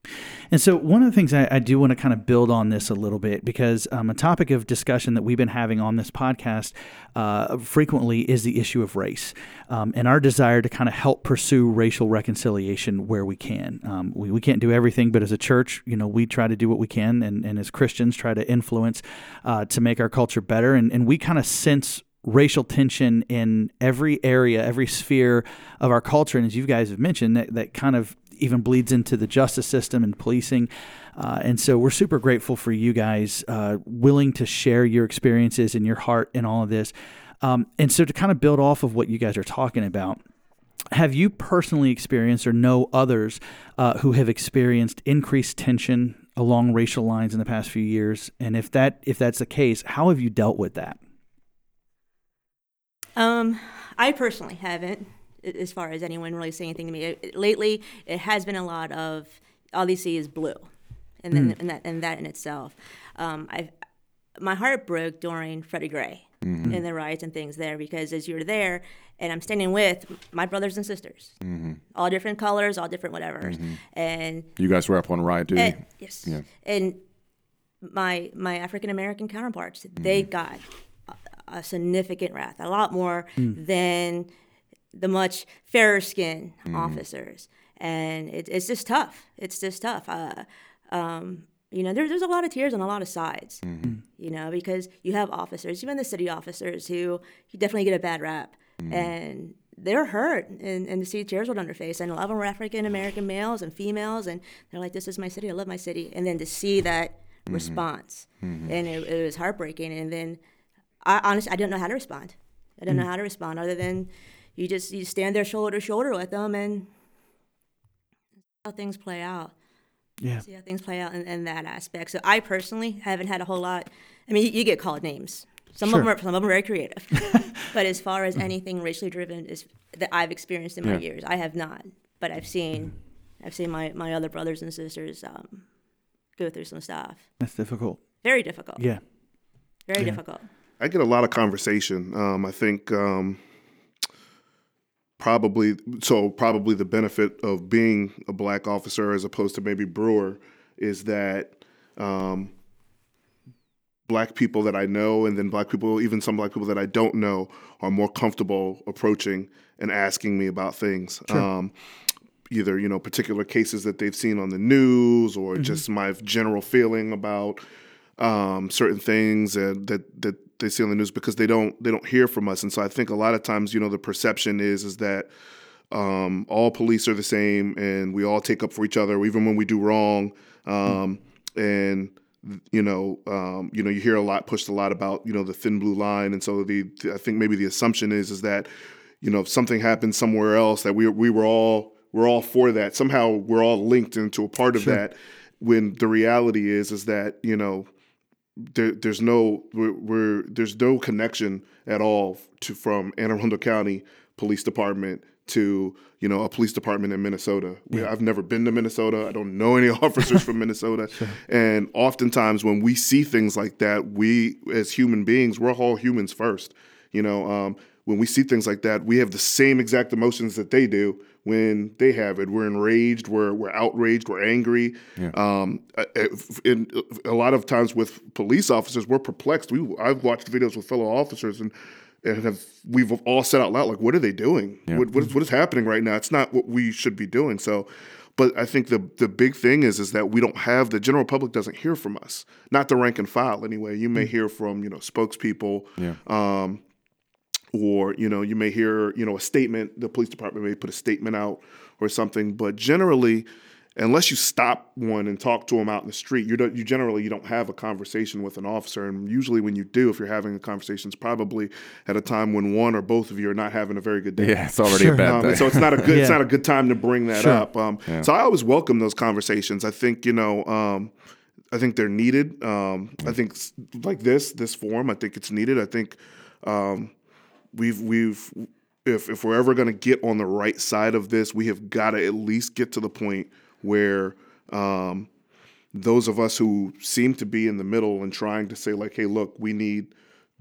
And so, one of the things I, I do want to kind of build on this a little bit because um, a topic of discussion that we've been having on this podcast uh, frequently is the issue of race um, and our desire to kind of help pursue racial reconciliation where we can. Um, we, we can't do everything, but as a church, you know, we try to do what we can, and, and as Christians, try to influence uh, to make our culture better. And, and we kind of sense racial tension in every area, every sphere of our culture. And as you guys have mentioned, that, that kind of even bleeds into the justice system and policing. Uh, and so we're super grateful for you guys uh, willing to share your experiences and your heart in all of this. Um, and so to kind of build off of what you guys are talking about, have you personally experienced or know others uh, who have experienced increased tension along racial lines in the past few years? And if that if that's the case, how have you dealt with that? Um, I personally haven't, as far as anyone really saying anything to me. It- lately, it has been a lot of all they see is blue, and then hmm. and that and that in itself. Um, I, my heart broke during Freddie Gray mm-hmm. and the riots and things there because as you're there and I'm standing with my brothers and sisters, mm-hmm. all different colors, all different whatevers, mm-hmm. and You guys were up on riot duty. and, yes. Yeah. And my my African American counterparts, they got a, a significant wrath, a lot more hmm. than the much fairer skinned mm. officers, and it, it's just tough. It's just tough. Uh, um, you know, there, there's a lot of tears on a lot of sides. Mm-hmm. You know, because you have officers, even the city officers, who you definitely get a bad rap, mm. and they're hurt and, and to see tears roll down their face. And a lot of them were African American males and females, and they're like, "This is my city. I love my city." And then to see that mm-hmm. response, mm-hmm. and it, it was heartbreaking. And then, I honestly, I didn't know how to respond. I didn't know mm. how to respond other than you just you stand there shoulder to shoulder with them and see how things play out. Yeah. See how things play out in, in that aspect. So I personally haven't had a whole lot. I mean, you, you get called names. Some Sure. of them are some of them are very creative, but as far as anything racially driven is that I've experienced in my Yeah. years, I have not. But I've seen, I've seen my, my other brothers and sisters um, go through some stuff. That's difficult. Very difficult. Yeah. Very difficult. I get a lot of conversation. Um, I think um, probably so probably the benefit of being a black officer as opposed to maybe Brewer is that um, black people that I know and then black people, even some black people that I don't know, are more comfortable approaching and asking me about things. Um, either you know particular cases that they've seen on the news or just my general feeling about um, certain things and that that they see on the news because they don't they don't hear from us. And so I think a lot of times you know the perception is is that um, all police are the same and we all take up for each other even when we do wrong. Um, and you know um, you know you hear a lot pushed a lot about you know the thin blue line. And so the I think maybe the assumption is is that you know if something happens somewhere else that we we were all we're all for that. Somehow we're all linked into a part of that when the reality is is that you know there, there's no we're, we're there's no connection at all to from Anne Arundel County Police Department to you know a police department in Minnesota. We, I've never been to Minnesota. I don't know any officers from Minnesota. And oftentimes when we see things like that, we as human beings, we're all humans first. You know, um, when we see things like that, we have the same exact emotions that they do when they have it. We're enraged, we're we're outraged, we're angry. Um, uh, uh, in, a lot of times with police officers, we're perplexed. We I've watched videos with fellow officers and. And have we've all said out loud like, what are they doing? What, what, is, what is happening right now? It's not what we should be doing. So, but I think the the big thing is is that we don't have the general public doesn't hear from us, not the rank and file anyway. You may hear from you know spokespeople, Yeah. um, or you know you may hear you know a statement. The police department may put a statement out or something, but generally, unless you stop one and talk to them out in the street, you don't. You generally you don't have a conversation with an officer, and usually when you do, if you're having a conversation, it's probably at a time when one or both of you are not having a very good day. Yeah, it's already Sure. a bad Um, thing. and so it's not a good it's not a good time to bring that Sure. up. Um, So I always welcome those conversations. I think you know um, I think they're needed. Um, I think like this this forum, I think it's needed. I think um, we've we've if if we're ever going to get on the right side of this, we have got to at least get to the point where um, those of us who seem to be in the middle and trying to say like, hey, look, we need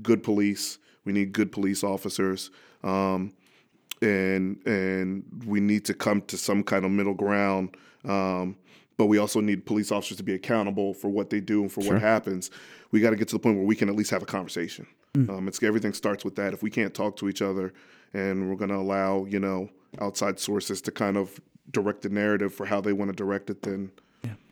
good police, we need good police officers. Um, and and we need to come to some kind of middle ground. Um, but we also need police officers to be accountable for what they do and for what happens. We got to get to the point where we can at least have a conversation. Um, it's everything starts with that. If we can't talk to each other, and we're going to allow you know outside sources to kind of direct the narrative for how they want to direct it, then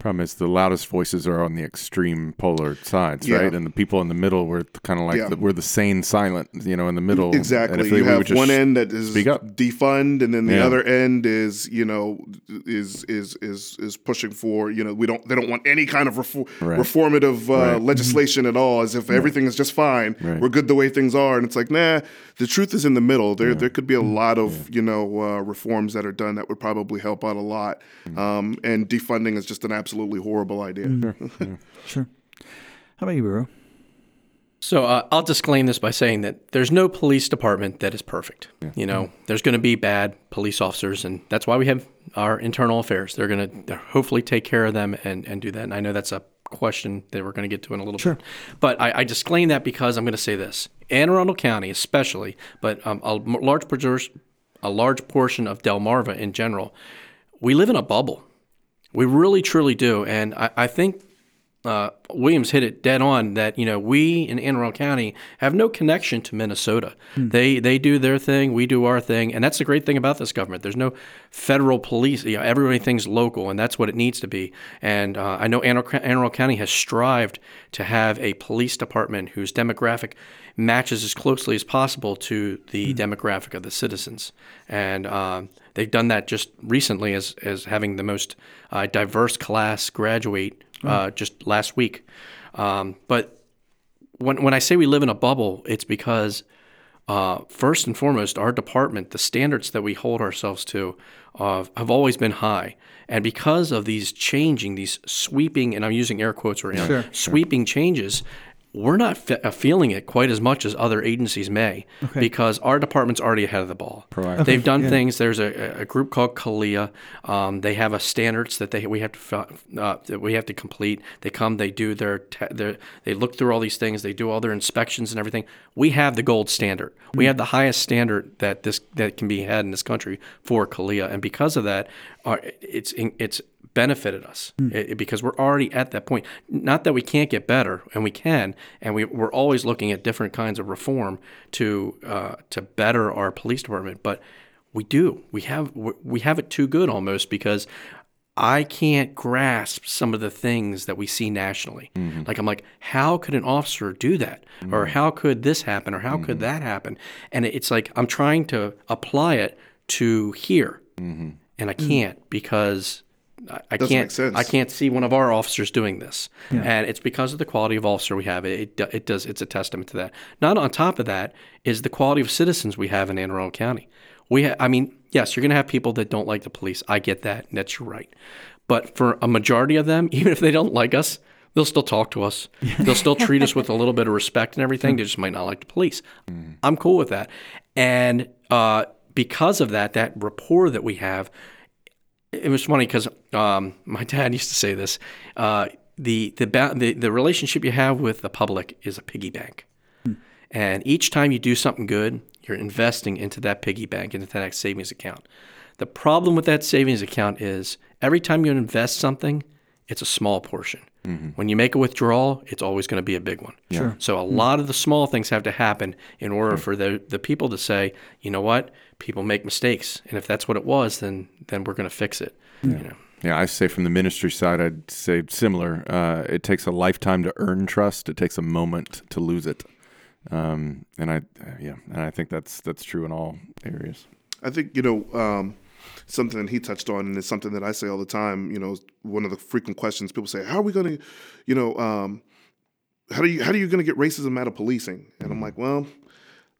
Problem is, the loudest voices are on the extreme polar sides, Yeah. right? And the people in the middle, we're kind of like Yeah. the, we're the sane, silent, you know, in the middle. Exactly. And if they- You have one end that is defund, and then the Yeah. other end is you know is is is is pushing for you know we don't they don't want any kind of refor- Right. reformative uh, Right. legislation at all, as if everything is just fine. Right. We're good the way things are, and it's like nah. The truth is in the middle. There there could be a lot of you know uh, reforms that are done that would probably help out a lot. Um, and defunding is just an absolutely horrible idea. Sure. How about you, Bro? So uh, I'll disclaim this by saying that there's no police department that is perfect. You know, there's going to be bad police officers, and that's why we have our internal affairs. They're going to hopefully take care of them and, and do that. And I know that's a question that we're going to get to in a little bit. But I, I disclaim that because I'm going to say this: Anne Arundel County, especially, but um, a m- large a large portion of Delmarva in general, we live in a bubble. We really truly do, and I, I think uh, Williams hit it dead on that you know we in Anne Arundel County have no connection to Minnesota. They they do their thing, we do our thing, and that's the great thing about this government. There's no federal police. You know, everybody thinks local, and that's what it needs to be. And uh, I know Anne Arundel County has strived to have a police department whose demographic matches as closely as possible to the demographic of the citizens, and um, they've done that just recently as as having the most uh, diverse class graduate uh, just last week. Um, but when when I say we live in a bubble, it's because uh, first and foremost, our department, the standards that we hold ourselves to, uh, have always been high. And because of these changing, these sweeping, and I'm using air quotes right now, sweeping changes, we're not fe- uh, feeling it quite as much as other agencies may because our department's already ahead of the ball. They've done things. There's a, a group called CALEA. Um, they have a standards that they we have to uh, that we have to complete. They come, they do their, te- their they look through all these things. They do all their inspections and everything. We have the gold standard. We have the highest standard that this that can be had in this country for CALEA, and because of that, our, it's it's benefited us hmm. It- because we're already at that point. Not that we can't get better, and we can, and we, we're always looking at different kinds of reform to uh, to better our police department. But we do. We have we have it too good almost because I can't grasp some of the things that we see nationally. Mm-hmm. Like I'm like, how could an officer do that, mm-hmm. or how could this happen, or how could mm-hmm. that happen? And it's like I'm trying to apply it to here, and I can't because I, I Doesn't can't. make sense. I can't see one of our officers doing this, and it's because of the quality of officer we have. It, it it does. It's a testament to that. Not on top of that is the quality of citizens we have in Anne Arundel County. We, ha- I mean, yes, you're going to have people that don't like the police. I get that. and That's your right. But for a majority of them, even if they don't like us, they'll still talk to us. They'll still treat us with a little bit of respect and everything. They just might not like the police. I'm cool with that. And uh, because of that, that rapport that we have, it was funny because um, my dad used to say this: uh, the the, ba- the the relationship you have with the public is a piggy bank, and each time you do something good, you're investing into that piggy bank, into that savings account. The problem with that savings account is every time you invest something, it's a small portion. When you make a withdrawal, it's always going to be a big one. Sure. So a lot of the small things have to happen in order for the, the people to say, you know what, people make mistakes, and if that's what it was, then then we're going to fix it. You know. Yeah, I say from the ministry side, I'd say similar. Uh, it takes a lifetime to earn trust. It takes a moment to lose it. Um, and I, uh, yeah, and I think that's that's true in all areas. I think you know um, something that he touched on, and it's something that I say all the time. You know, one of the frequent questions people say, "How are we going to, you know, um, how do you how are you going to get racism out of policing?" And I'm like, well.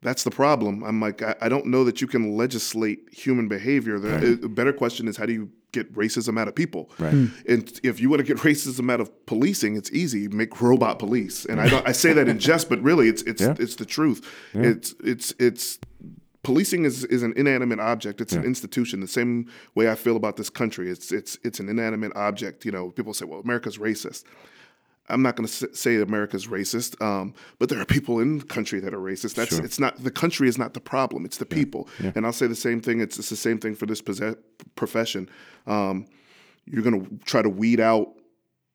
That's the problem. I'm like, I, I don't know that you can legislate human behavior. The a better question is, how do you get racism out of people? Right. Hmm. And if you want to get racism out of policing, it's easy. Make robot police. And I don't. I say that in jest, but really, it's it's Yeah. it's the truth. It's it's it's policing is, is an inanimate object. It's an institution. The same way I feel about this country. It's it's it's an inanimate object. You know, people say, "Well, America's racist." I'm not going to say America's racist, um, but there are people in the country that are racist. That's Sure. it's not the country is not the problem. It's the people. And I'll say the same thing. It's it's the same thing for this possess- profession. Um, you're going to try to weed out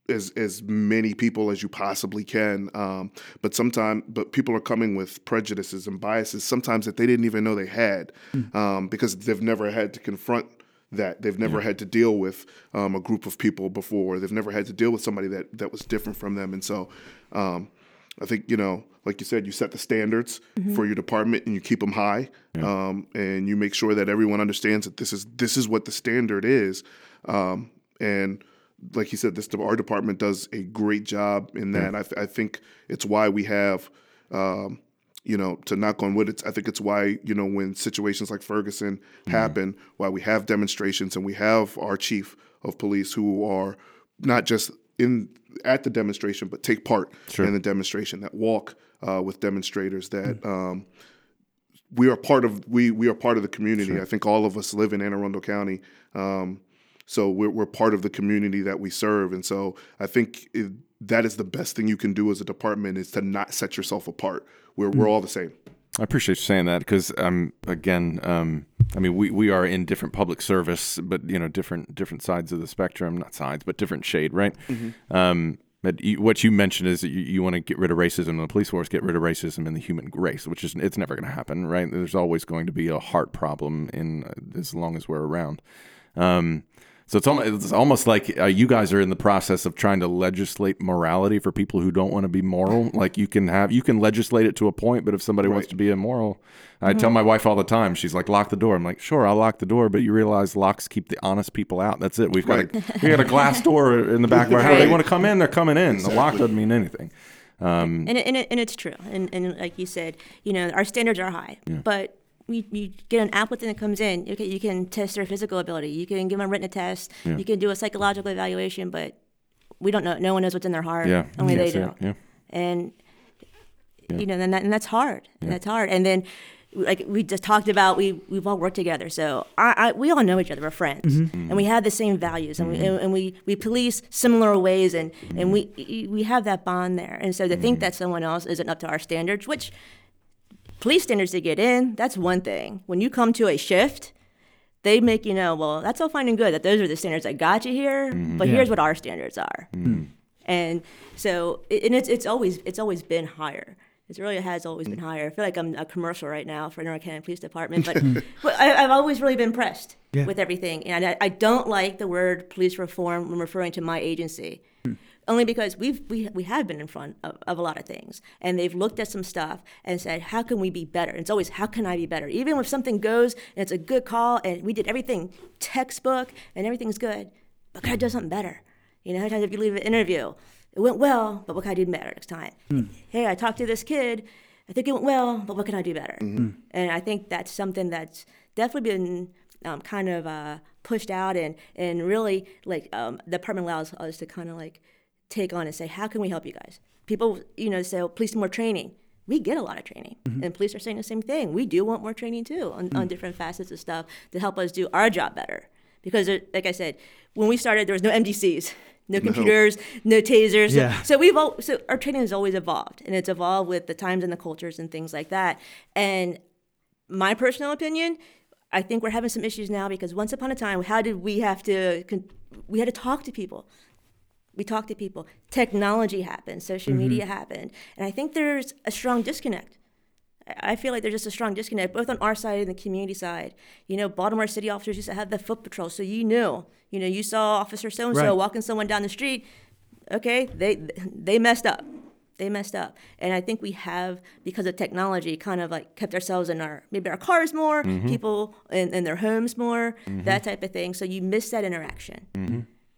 as as many people as you possibly can. Um, but sometimes, but people are coming with prejudices and biases sometimes that they didn't even know they had um, because they've never had to confront that. They've never had to deal with um, a group of people before. They've never had to deal with somebody that that was different from them, and so. Um, I think you know, like you said, you set the standards for your department and you keep them high, um, and you make sure that everyone understands that this is this is what the standard is, um, and like you said, this our department does a great job in that. I, th- I think it's why we have, um, you know, to knock on wood. It's, I think it's why you know when situations like Ferguson happen, why we have demonstrations and we have our chief of police who are not just in at the demonstration, but take part in the demonstration, that walk uh, with demonstrators, that um, we are part of we we are part of the community. I think all of us live in Anne Arundel County, um, so we're we're part of the community that we serve, and so I think it, that is the best thing you can do as a department is to not set yourself apart. We're we're all the same. I appreciate you saying that because um, again, um, I mean, we, we are in different public service, but you know, different different sides of the spectrum, not sides, but different shade, right? Um, But you, what you mentioned is that you, you want to get rid of racism in the police force, get rid of racism in the human race, which is it's never going to happen, right? There's always going to be a heart problem in uh, as long as we're around. Um, so it's almost, it's almost like uh, you guys are in the process of trying to legislate morality for people who don't want to be moral. Like you can have you can legislate it to a point, but if somebody wants to be immoral, I tell my wife all the time. She's like, "Lock the door." I'm like, "Sure, I'll lock the door," but you realize locks keep the honest people out. That's it. We've got a, we got a glass door in the back of our house. They want to come in, they're coming in. The lock doesn't mean anything. and and, it, and it's true. And, and like you said, you know, our standards are high, but we, you get an applicant that comes in, you can, you can test their physical ability, you can give them a written test, you can do a psychological evaluation, but we don't know. No one knows what's in their heart. Yeah, only they that's do. it, yeah. And you know, and, that, and that's hard. And that's hard. And then. Like we just talked about, we we've all worked together, so I, I we all know each other. We're friends, mm-hmm. mm-hmm. and we have the same values, and we mm-hmm. and, and we, we police similar ways, and, and mm-hmm. we we have that bond there. And so to think that someone else isn't up to our standards, which police standards to get in, that's one thing. When you come to a shift, they make you know, well, that's all fine and good that those are the standards that got you here, mm-hmm. but here's what our standards are. Mm-hmm. And so, and it's it's always it's always been higher. It really has always mm. been higher. I feel like I'm a commercial right now for North County Police Department, but, but I, I've always really been impressed with everything. And I, I don't like the word police reform when referring to my agency only because we've we, we have been in front of, of a lot of things. And they've looked at some stuff and said how can we be better? And it's always how can i be better? Even if something goes and it's a good call and we did everything textbook and everything's good but can i do something better. You know sometimes if you leave an interview it went well but what can i do better next time? Hey i talked to this kid i think it went well but what can i do better? And i think that's something that's definitely been um, kind of uh, pushed out and and really like um, the department allows us to kind of like take on and say how can we help you guys? People you know say oh, police more training. We get a lot of training. Mm-hmm. And police are saying the same thing. We do want more training too on, on mm. different facets of stuff to help us do our job better. Because there, like i said when we started there was no mdcs no computers no tasers. So- Yeah. so we've all, so our training has always evolved and it's evolved with the times and the cultures and things like that. And my personal opinion, I think we're having some issues now because once upon a time, how did we have to? We had to talk to people. We talk to people. Technology happened. Social mm-hmm. media happened, and I think there's a strong disconnect. I feel like there's just a strong disconnect, both on our side and the community side. You know, Baltimore city officers used to have the foot patrol, so you knew. You know, you saw Officer so and so walking someone down the street. Okay, they they messed up they messed up and i think we have because of technology kind of like kept ourselves in our maybe our cars more mm-hmm. people in, in their homes more mm-hmm. that type of thing so you miss that interaction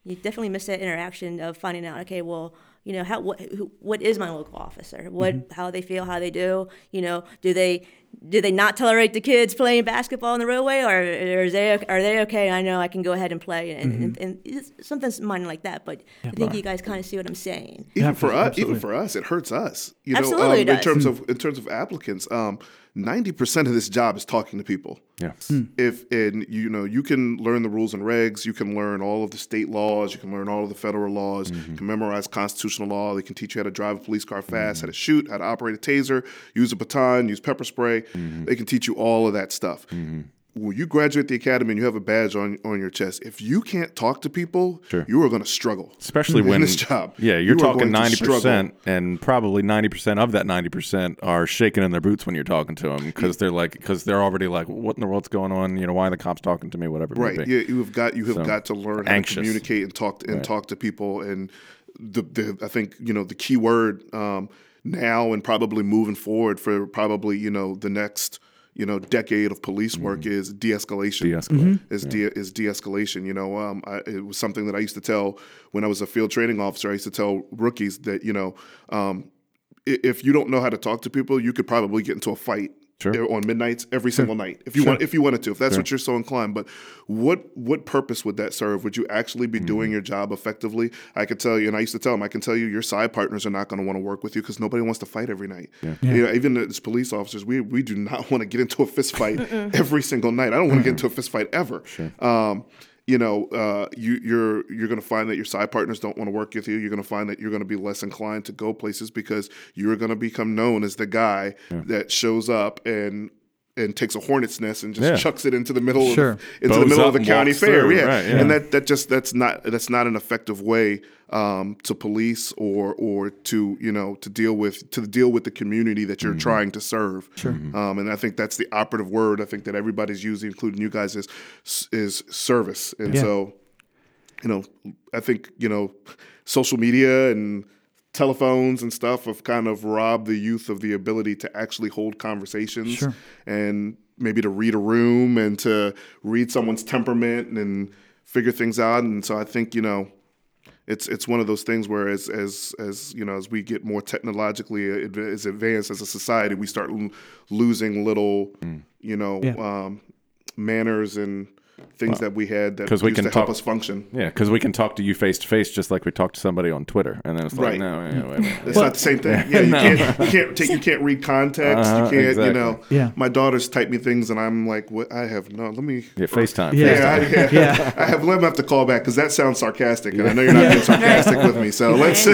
you definitely miss that interaction of finding out okay well you know how what who, what is my local officer? What how they feel how they do? You know do they do they not tolerate the kids playing basketball in the roadway or, or is they are they okay? I know i can go ahead and play and, and, and it's something minor like that but i think you guys kind of see what i'm saying. Even for us, absolutely. even for us, it hurts us. You know, Absolutely um, it in does. terms of in terms of applicants, um, ninety percent of this job is talking to people. Yeah. Hmm. If and you know you can learn the rules and regs, you can learn all of the state laws, you can learn all of the federal laws, mm-hmm. you can memorize constitutional law. They can teach you how to drive a police car fast, mm-hmm. how to shoot, how to operate a taser, use a baton, use pepper spray. Mm-hmm. They can teach you all of that stuff. When you graduate the academy and you have a badge on on your chest, if you can't talk to people, Sure. you are going to struggle. Especially in when this job. Yeah, You you're are talking ninety percent, and probably ninety percent of that ninety percent are shaking in their boots when you're talking to them because they're like, because they're already like, what in the world's going on? You know, why are the cops talking to me? Whatever. Right. Yeah, you have got you have So, got to learn anxious. how to communicate and talk and talk to people. And the, the I think you know the key word um, now and probably moving forward for probably you know the next you know decade of police work is de-escalation. De-escalate. Is de is de-escalation. You know, um, I, it was something that I used to tell when I was a field training officer. I used to tell rookies that you know. Um, if you don't know how to talk to people, you could probably get into a fight Sure. on midnights every single night if you want if you wanted to if that's what you're so inclined. But what what purpose would that serve? Would you actually be doing your job effectively? I could tell you and i used to tell them i can tell you your side partners are not going to want to work with you because nobody wants to fight every night. You know, even as police officers we we do not want to get into a fist fight every single night. I don't want to get into a fist fight ever. Um, you know, uh, you, you're you're going to find that your side partners don't want to work with you. You're going to find that you're going to be less inclined to go places because you're going to become known as the guy that shows up and and takes a hornet's nest and just Yeah. chucks it into the middle Sure. of into the middle of the county fair. through, Yeah. right, yeah. and that that just that's not that's not an effective way um, to police or or to you know to deal with to deal with the community that you're trying to serve. Sure. Um, and I think that's the operative word. I think that everybody's using, including you guys, is is service. And Yeah. so you know, I think, you know, social media and telephones and stuff have kind of robbed the youth of the ability to actually hold conversations Sure. and maybe to read a room and to read someone's temperament and figure things out. And so I think, you know, it's it's one of those things where as as as you know as we get more technologically as advanced as a society, we start lo- losing little you know Yeah. um, manners and things that we had that 'cause we used can to help us function. Yeah, because we can talk to you face to face just like we talk to somebody on Twitter, and then it's like, Right. no, yeah, wait a minute. It's not the same thing. Yeah, you can't you can't take you can't read context. Uh-huh, you can't exactly. you know. Yeah. My daughter's typed me things and I'm like, what? I have no. Let me. yeah, FaceTime. Yeah. Yeah, I, yeah. Yeah. I have let him have to call back because that sounds sarcastic, and I know you're not being sarcastic with me. So let's.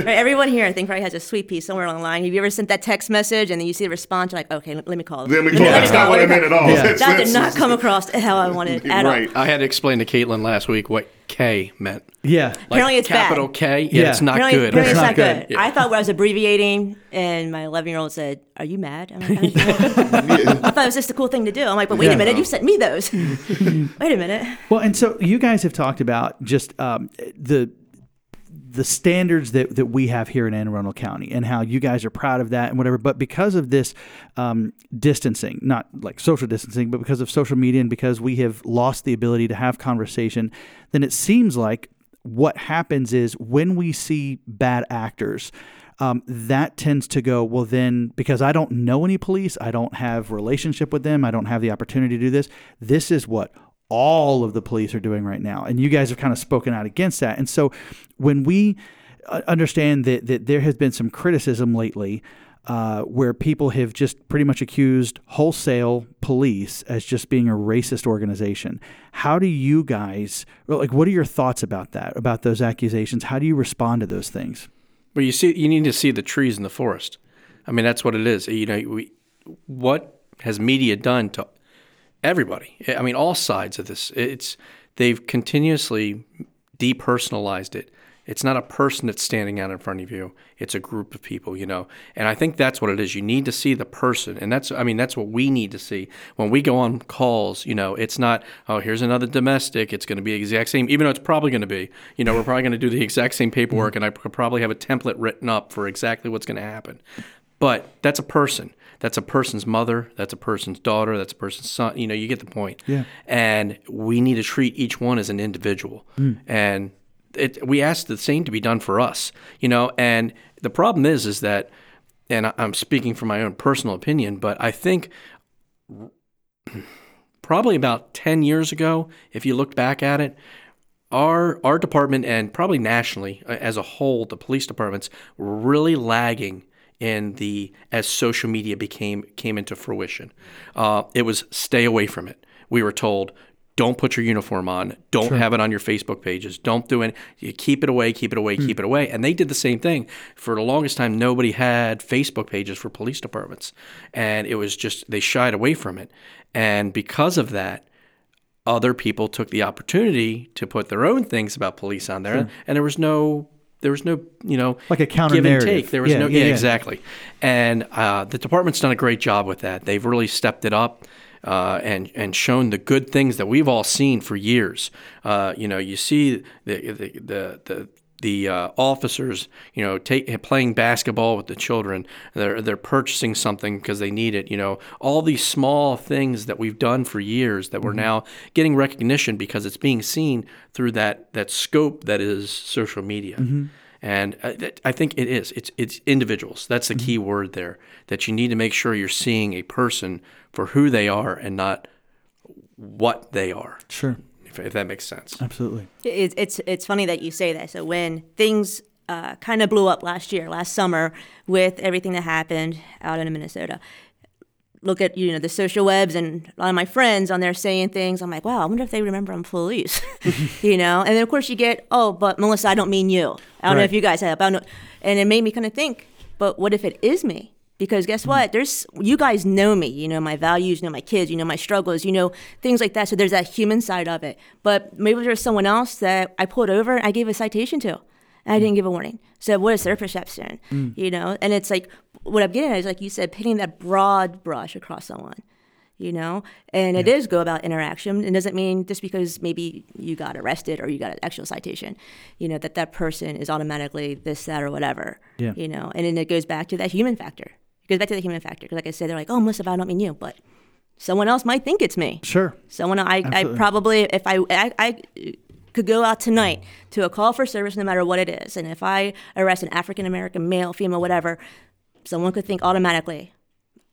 Right, everyone here, I think, probably has a sweet piece somewhere along the line. Have you ever sent that text message and then you see the response? You're like, okay, let, let me call. them. Let me call. That's not what I meant at all. That did not come across how I wanted at all. Right. I had to explain to Caitlin last week what K meant. Yeah. Like Apparently it's bad. capital K. Yeah, Yeah. it's not Apparently, good. apparently it's That's not not good. good. I thought I was abbreviating, and my 11 year old said, "Are you mad?" I'm like, I thought it was just a cool thing to do. I'm like, but wait Yeah. a minute, you sent me those. wait a minute. Well, and so you guys have talked about just um, the the standards that, that we have here in Anne Arundel County and how you guys are proud of that and whatever. But because of this um, distancing, not like social distancing, but because of social media and because we have lost the ability to have conversation, then it seems like what happens is when we see bad actors, um, that tends to go well then because i don't know any police i don't have relationship with them i don't have the opportunity to do this this is what all of the police are doing right now and you guys have kind of spoken out against that and so when we uh, understand that, that there has been some criticism lately uh, where people have just pretty much accused wholesale police as just being a racist organization. How do you guys, like, what are your thoughts about that, about those accusations? How do you respond to those things? But you see, you need to see the trees in the forest. I mean, that's what it is. You know, we, what has media done to everybody? I mean, all sides of this. It's they've continuously depersonalized it. It's not a person that's standing out in front of you. It's a group of people, you know. And I think that's what it is. You need to see the person, and that's I mean that's what we need to see when we go on calls. You know, it's not oh here's another domestic. It's going to be the exact same, even though it's probably going to be. You know, we're probably going to do the exact same paperwork, mm-hmm. and I could probably have a template written up for exactly what's going to happen. But that's a person. That's a person's mother. That's a person's daughter. That's a person's son. You know, you get the point. Yeah. And we need to treat each one as an individual. And it, we ask the same to be done for us. You know, and the problem is, is that, and I'm speaking from my own personal opinion, but I think probably about 10 years ago, if you looked back at it, our our department and probably nationally uh, as a whole, the police departments were really lagging in the as social media became came into fruition. Uh, it was stay away from it. We were told. Don't put your uniform on. Don't have it on your Facebook pages. Don't do it. You keep it away. Keep it away. Keep it away. And they did the same thing for the longest time. Nobody had Facebook pages for police departments, and it was just they shied away from it. And because of that, other people took the opportunity to put their own things about police on there, and there was no there was no you know Like a counter give and narrative. take. There was Yeah, no yeah, yeah, yeah. exactly, and uh, the department's done a great job with that. They've really stepped it up. Uh, and and shown the good things that we've all seen for years. Uh, you know, you see the the the, the the uh, officers, you know, take, playing basketball with the children. They're they're purchasing something because they need it. You know, all these small things that we've done for years that we're mm-hmm. now getting recognition because it's being seen through that that scope that is social media. Mm-hmm. And I, that- I think it is. It's it's individuals. That's the key mm-hmm. word there. That you need to make sure you're seeing a person for who they are and not what they are. Sure. If, if that makes sense. Absolutely. It, it's it's funny that you say that. So when things uh, kind of blew up last year, last summer, with everything that happened out in Minnesota, look at you know the social webs and a lot of my friends on there saying things. I'm like, wow, I wonder if they remember I'm police, you know. And then of course you get, oh, but Melissa, I don't mean you. I don't know if you guys have, I don't know. and it made me kind of think, but what if it is me? Because guess hmm. what? There's you guys know me. You know my values. You know my kids. You know my struggles. You know things like that. So there's that human side of it. But maybe there's someone else that I pulled over and I gave a citation to, and I hmm. didn't give a warning. So what is their perception? Hmm. You know, and it's like what I'm getting at is like you said, painting that broad brush across someone you know and it is go about interaction it doesn't mean just because maybe you got arrested or you got an actual citation you know that that person is automatically this that or whatever Yeah. you know and then it goes back to that human factor goes back to the human factor because like i said they're like oh melissa i don't mean you but someone else might think it's me Sure. someone i, I probably if I, I i could go out tonight to a call for service no matter what it is and if i arrest an african american male female whatever someone could think automatically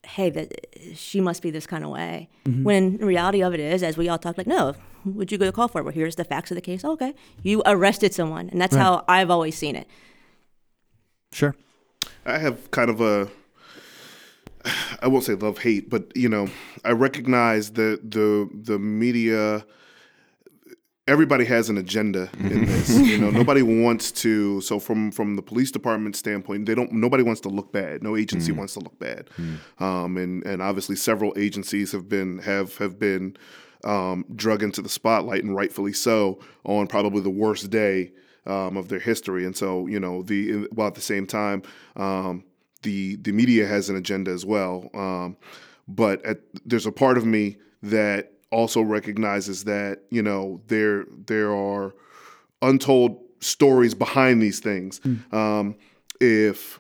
hey, that she must be this kind of way. Mm-hmm. When the reality of it is, as we all talk, like, no, would you go to call for? Well, here's the facts of the case. okay, you arrested someone, and that's how I've always seen it. Sure. I have kind of a I won't say love hate, but you know, I recognize that the the media everybody has an agenda in this. you know, nobody wants to so from from the police department standpoint, they don't nobody wants to look bad. No agency wants to look bad. Um, and and obviously several agencies have been have have been um, drug into the spotlight and rightfully so on probably the worst day um, of their history. And so, you know, the while at the same time, um, the the media has an agenda as well. Um, but at, there's a part of me that also recognizes that you know there there are untold stories behind these things. Um, if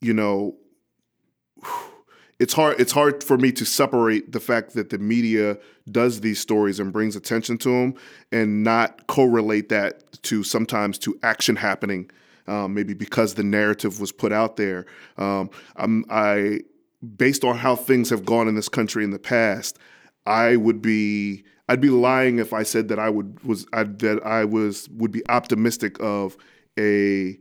you know it's hard it's hard for me to separate the fact that the media does these stories and brings attention to them and not correlate that to sometimes to action happening um, maybe because the narrative was put out there um, I'm, i based on how things have gone in this country in the past i would be i'd be lying if i said that i would was I, that i was would be optimistic of a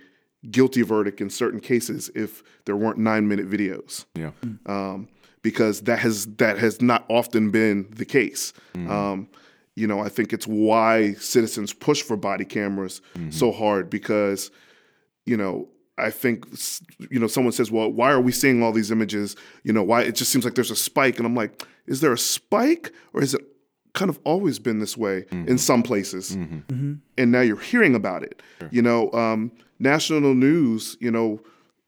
guilty verdict in certain cases if there weren't nine minute videos Yeah. um, because that has that has not often been the case. Um, you know, I think it's why citizens push for body cameras so hard because, you know, I think you know someone says, "Well, why are we seeing all these images? You know, why it just seems like there's a spike?" And I'm like, "Is there a spike, or is it kind of always been this way mm-hmm. in some places?" Mm-hmm. Mm-hmm. And now you're hearing about it. You know, um, national news, you know,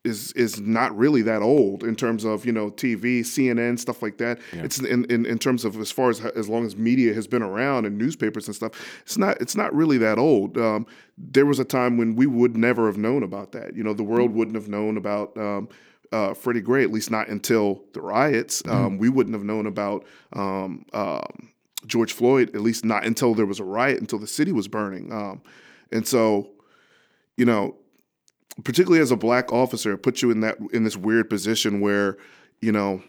is is not really that old in terms of you know TV, CNN, stuff like that. It's in, in in terms of as far as as long as media has been around and newspapers and stuff. It's not it's not really that old. Um, there was a time when we would never have known about that. You know, the world wouldn't have known about. Um, uh, Freddie Gray, at least not until the riots. Um, we wouldn't have known about um, um, George Floyd, at least not until there was a riot, until the city was burning. Um, and so, you know, particularly as a black officer, it puts you in that in this weird position where, you know,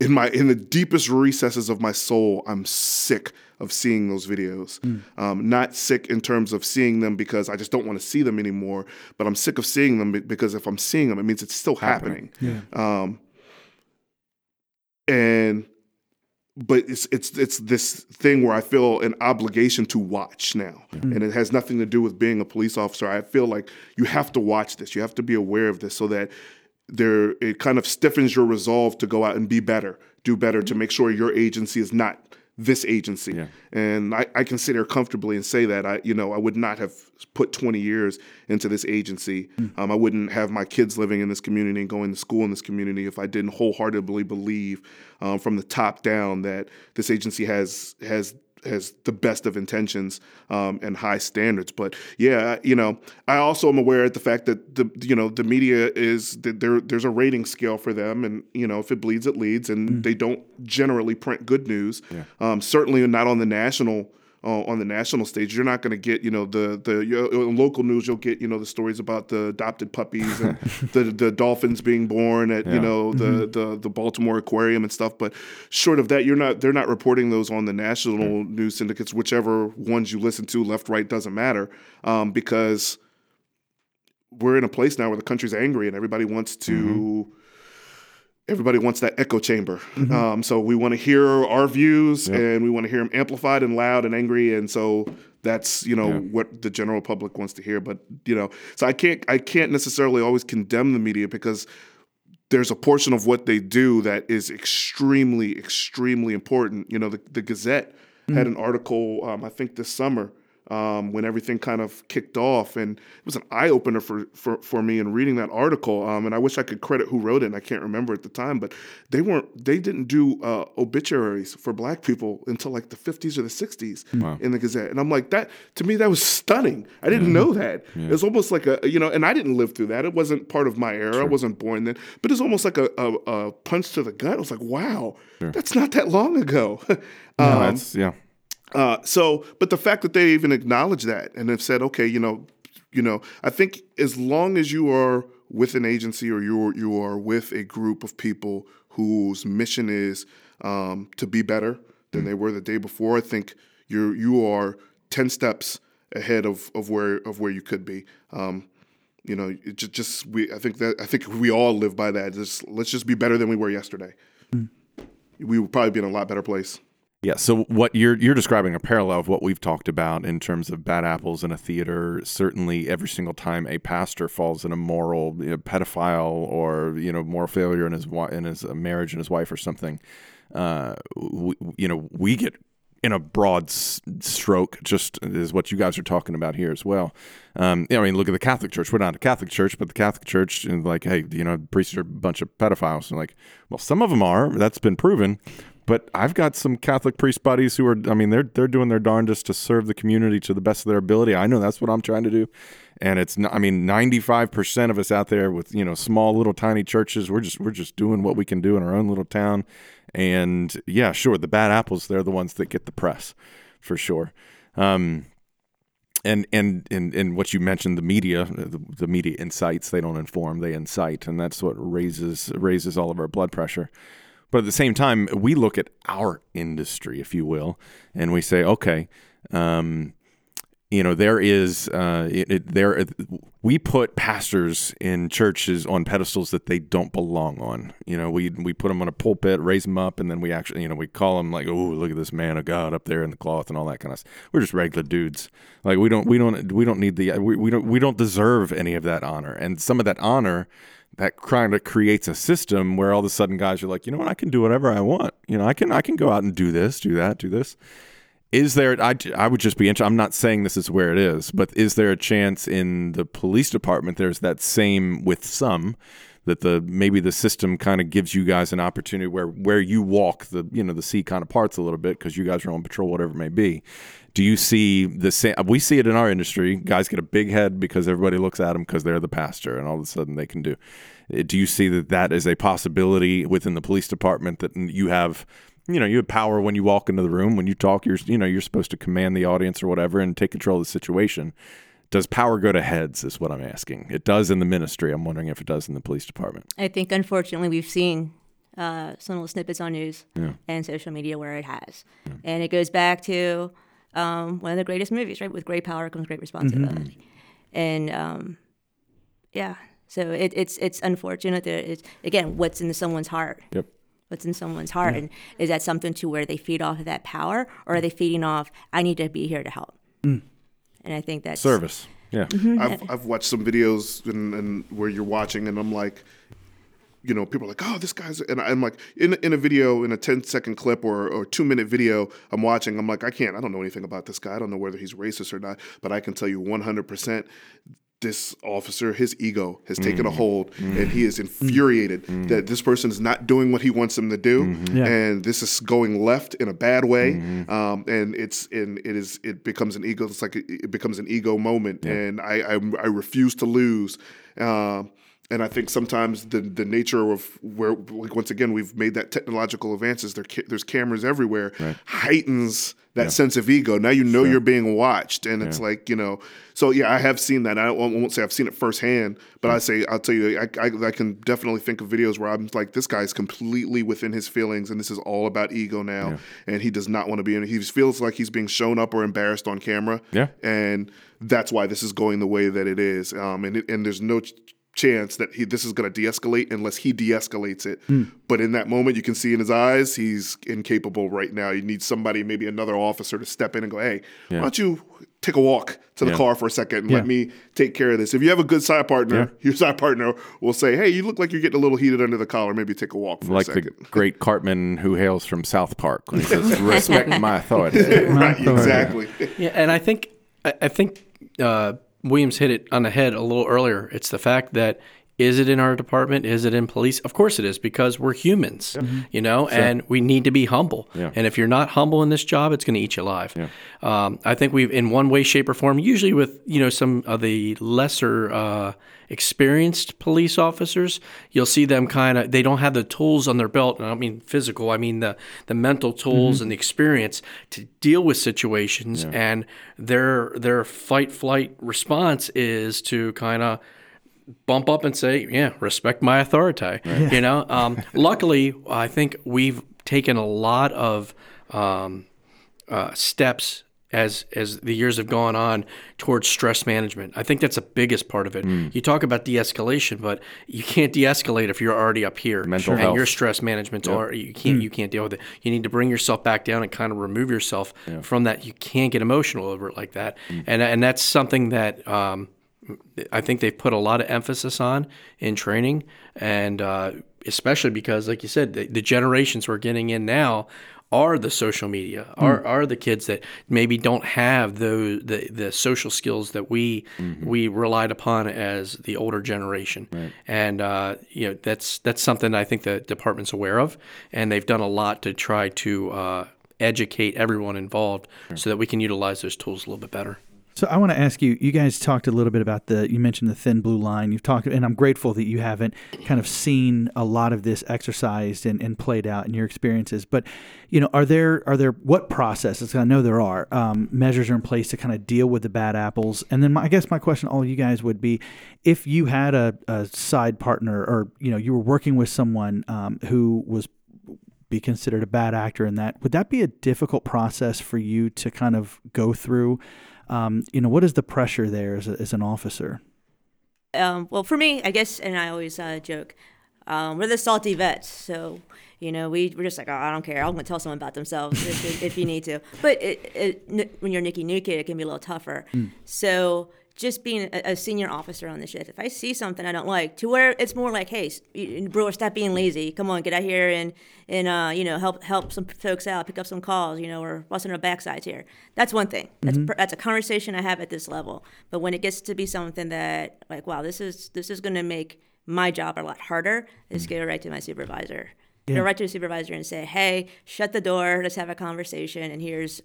in my in the deepest recesses of my soul, I'm sick of seeing those videos. Um, not sick in terms of seeing them because I just don't want to see them anymore, but I'm sick of seeing them because if I'm seeing them, it means it's still happening. Um, and but it's it's it's this thing where I feel an obligation to watch now, mm-hmm. and it has nothing to do with being a police officer. I feel like you have to watch this. You have to be aware of this so that there it kind of stiffens your resolve to go out and be better, do better, to mm-hmm. make sure your agency is not this agency. Yeah. And I, I can sit here comfortably and say that I, you know, I would not have put 20 years into this agency. Um, I wouldn't have my kids living in this community and going to school in this community if I didn't wholeheartedly believe um, from the top down that this agency has has has the best of intentions um, and high standards. But yeah, you know, I also am aware of the fact that the you know the media is that there there's a rating scale for them, and you know if it bleeds, it leads, and they don't generally print good news. Um, certainly not on the national. Uh, on the national stage, you're not going to get you know the the you know, in local news. You'll get you know the stories about the adopted puppies and the the dolphins being born at you know the the the Baltimore Aquarium and stuff. But short of that, you're not they're not reporting those on the national news syndicates, whichever ones you listen to, left right doesn't matter, um, because we're in a place now where the country's angry and everybody wants to. Everybody wants that echo chamber, um, so we want to hear our views and we want to hear them amplified and loud and angry, and so that's you know what the general public wants to hear. But you know, so I can't I can't necessarily always condemn the media because there's a portion of what they do that is extremely extremely important. You know, the, the Gazette had an article um, I think this summer um, when everything kind of kicked off. And it was an eye opener for, for, for me in reading that article. Um, and I wish I could credit who wrote it, and I can't remember at the time, but they weren't, they didn't do uh, obituaries for black people until like the 50s or the 60s in the Gazette. And I'm like, that, to me, that was stunning. I didn't know that. It was almost like a, you know, and I didn't live through that. It wasn't part of my era. I wasn't born then, but it's almost like a, a, a punch to the gut. I was like, wow, that's not that long ago. No, um, that's yeah. Uh, so, but the fact that they even acknowledge that and have said, okay, you know, you know, I think as long as you are with an agency or you are, you are with a group of people whose mission is um, to be better than they were the day before, I think you're you are ten steps ahead of, of where of where you could be. Um, you know, it just, just we. I think that I think we all live by that. Just let's just be better than we were yesterday. We would probably be in a lot better place. Yeah. So what you're you're describing a parallel of what we've talked about in terms of bad apples in a theater. Certainly, every single time a pastor falls in a moral you know, pedophile or you know moral failure in his in his uh, marriage and his wife or something, uh, we, you know we get in a broad stroke, just is what you guys are talking about here as well. Um, I mean, look at the Catholic Church. We're not a Catholic church, but the Catholic Church, is like, hey, you know, priests are a bunch of pedophiles. And like, well, some of them are. That's been proven. But I've got some Catholic priest buddies who are, I mean, they're they're doing their darndest to serve the community to the best of their ability. I know that's what I'm trying to do. And it's, I mean, 95% of us out there with you know small little tiny churches, we're just we're just doing what we can do in our own little town. And yeah, sure, the bad apples, they're the ones that get the press, for sure. Um, and and and and what you mentioned, the media, the, the media incites. They don't inform, they incite, and that's what raises raises all of our blood pressure. But at the same time, we look at our industry, if you will, and we say, okay, um, you know, there is uh, it, it, there. We put pastors in churches on pedestals that they don't belong on. You know, we we put them on a pulpit, raise them up, and then we actually, you know, we call them like, oh, look at this man of God up there in the cloth and all that kind of. stuff. We're just regular dudes. Like we don't we don't we don't need the we, we don't we don't deserve any of that honor, and some of that honor that kind of creates a system where all of a sudden guys are like, you know what, I can do whatever I want. You know, I can I can go out and do this, do that, do this. Is there? I, I would just be interested. I'm not saying this is where it is, but is there a chance in the police department there's that same with some that the maybe the system kind of gives you guys an opportunity where where you walk the you know the sea kind of parts a little bit because you guys are on patrol, whatever it may be. Do you see the same? We see it in our industry. Guys get a big head because everybody looks at them because they're the pastor, and all of a sudden they can do. Do you see that that is a possibility within the police department that you have? you know you have power when you walk into the room when you talk you're you know you're supposed to command the audience or whatever and take control of the situation does power go to heads is what i'm asking it does in the ministry i'm wondering if it does in the police department I think unfortunately we've seen uh, some little snippets on news and social media where it has, and it goes back to um, one of the greatest movies, right? With great power comes great responsibility, and um, yeah, so it, it's it's unfortunate that it's again what's in someone's heart. yep. What's in someone's heart, and is that something to where they feed off of that power, or are they feeding off? I need to be here to help, and I think that's service. Yeah. I've, I've watched some videos and, and where you're watching, and I'm like, you know, people are like, oh, this guy's, and I'm like, in, in a video, in a 10 second clip or, or two minute video I'm watching, I'm like, I can't, I don't know anything about this guy. I don't know whether he's racist or not, but I can tell you 100% this officer, his ego has taken a mm. hold, and mm. he is infuriated mm. that this person is not doing what he wants him to do, mm-hmm. Yeah. and this is going left in a bad way, mm-hmm. um, and it's and it is it becomes an ego. It's like it, it becomes an ego moment, and I, I I refuse to lose. Um, and I think sometimes the the nature of where, like once again, we've made that technological advances. There, ca- there's cameras everywhere, heightens that sense of ego. Now you know you're being watched, and it's like you know. So yeah, I have seen that. I won't, I won't say I've seen it firsthand, but I say I'll tell you, I, I I can definitely think of videos where I'm like, this guy's completely within his feelings, and this is all about ego now, and he does not want to be in. He feels like he's being shown up or embarrassed on camera, Yeah. and that's why this is going the way that it is. Um, and it, and there's no chance that he this is going to de-escalate unless he de-escalates it. But in that moment, you can see in his eyes he's incapable right now. You need somebody, maybe another officer, to step in and go, "Hey, why don't you take a walk to the Yeah. car for a second and Yeah. let me take care of this. If you have a good side partner, your side partner will say, "Hey, you look like you're getting a little heated under the collar. Maybe take a walk for like a the great Cartman who hails from South Park when he says, "Respect my authority." right, exactly. Yeah, and I think I, I think uh, Williams hit it on the head a little earlier. It's the fact that is it in our department? Is it in police? Of course it is because we're humans, you know, and we need to be humble. Yeah. And if you're not humble in this job, it's going to eat you alive. Um, I think we've, in one way, shape, or form, usually with you know some of the lesser uh, experienced police officers, you'll see them kind of they don't have the tools on their belt. And I don't mean physical. I mean the the mental tools and the experience to deal with situations. And their their fight flight response is to kind of bump up and say, "Yeah, respect my authority." You know. Um, luckily, I think we've taken a lot of um, uh, steps as as the years have gone on towards stress management. I think that's the biggest part of it. You talk about de-escalation, but you can't de-escalate if you're already up here Mental and health. your stress management's already you can't you can't deal with it. You need to bring yourself back down and kind of remove yourself from that. You can't get emotional over it like that, and and that's something that. Um, I think they've put a lot of emphasis on in training, and uh, especially because, like you said, the, the generations we're getting in now are the social media, are are the kids that maybe don't have the the, the social skills that we we relied upon as the older generation, and uh, you know that's that's something I think the department's aware of, and they've done a lot to try to uh, educate everyone involved so that we can utilize those tools a little bit better. So I want to ask you. You guys talked a little bit about the. You mentioned the thin blue line. You've talked, and I'm grateful that you haven't kind of seen a lot of this exercised and, and played out in your experiences. But you know, are there are there what processes? I know there are um, measures are in place to kind of deal with the bad apples. And then my, I guess my question, to all you guys, would be if you had a, a side partner, or you know, you were working with someone um, who was be considered a bad actor in that would that be a difficult process for you to kind of go through um, you know what is the pressure there as, a, as an officer um, well, for me, I guess, and I always uh, joke, um, we're the salty vets. So, you know, we, we're just like, oh, I don't care. I'm going to tell someone about themselves if, if, if you need to. But it, it, n- when you're Nikki Kid, it can be a little tougher. So, just being a, a senior officer on the shift, if I see something I don't like, to where it's more like, hey, bro, stop being lazy. Come on, get out here and and uh, you know help help some folks out, pick up some calls. You know, we're busting our backsides here. That's one thing. That's mm-hmm. per, that's a conversation I have at this level. But when it gets to be something that like, wow, this is this is going to make my job a lot harder, is mm. go right to my supervisor. Go right to the supervisor and say, hey, shut the door. Let's have a conversation. And here's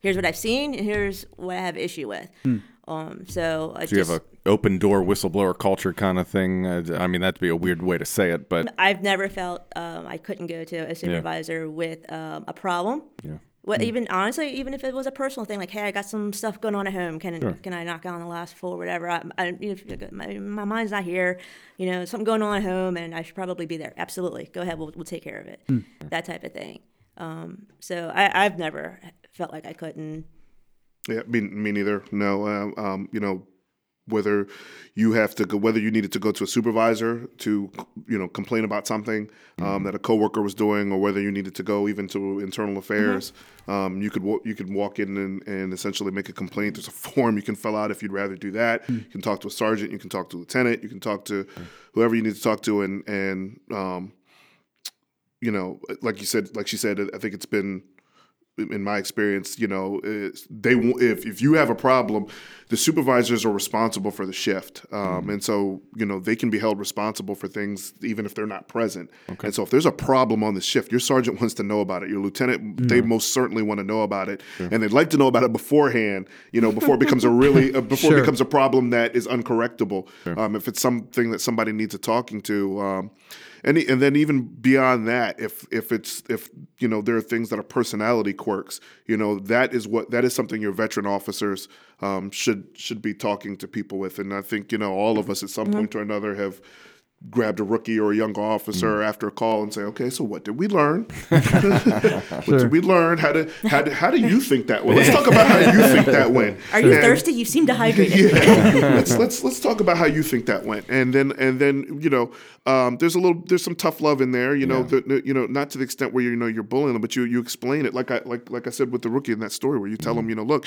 here's what I've seen, and here's what I have issue with. Hmm. Um, so I Do you just, have a open door whistleblower culture kind of thing? Uh, I mean, that'd be a weird way to say it, but I've never felt um, I couldn't go to a supervisor with um, a problem. Yeah. Well, even honestly, even if it was a personal thing, like, hey, I got some stuff going on at home. Can can I knock on the last floor, whatever? I, I you know, my, my mind's not here. You know, something going on at home, and I should probably be there. Absolutely, go ahead. We'll we'll take care of it. That type of thing. Um, so I, I've never felt like I couldn't. Yeah, me, me neither. No, um, um, you know, whether you have to go, whether you needed to go to a supervisor to, you know, complain about something um, that a coworker was doing, or whether you needed to go even to internal affairs, um, you could you could walk in and, and essentially make a complaint. There's a form you can fill out if you'd rather do that. You can talk to a sergeant, you can talk to a lieutenant, you can talk to whoever you need to talk to, and and um, you know, like you said, like she said, I think it's been in my experience, you know, they if if you have a problem, the supervisors are responsible for the shift, um, and so you know they can be held responsible for things even if they're not present. And so if there's a problem on the shift, your sergeant wants to know about it. Your lieutenant, they most certainly want to know about it, and they'd like to know about it beforehand. You know, before it becomes a really uh, before Sure. it becomes a problem that is uncorrectable. Um, if it's something that somebody needs a talking to. Um, and, and then even beyond that, if if it's if you know there are things that are personality quirks, you know that is what that is something your veteran officers um, should should be talking to people with. And I think you know all of us at some point or another have grabbed a rookie or a younger officer mm. after a call and say, okay, so what did we learn? what did we learn? How did how did, how do you think that went? Let's talk about how you think that went. Are you And- thirsty? You seem dehydrated. yeah. let's let's let's talk about how you think that went, and then and then you know, um, there's a little there's some tough love in there. You know, the, the- you know, not to the extent where you know you're bullying them, but you you explain it like I like like I said with the rookie in that story where you tell mm-hmm. them, you know, look.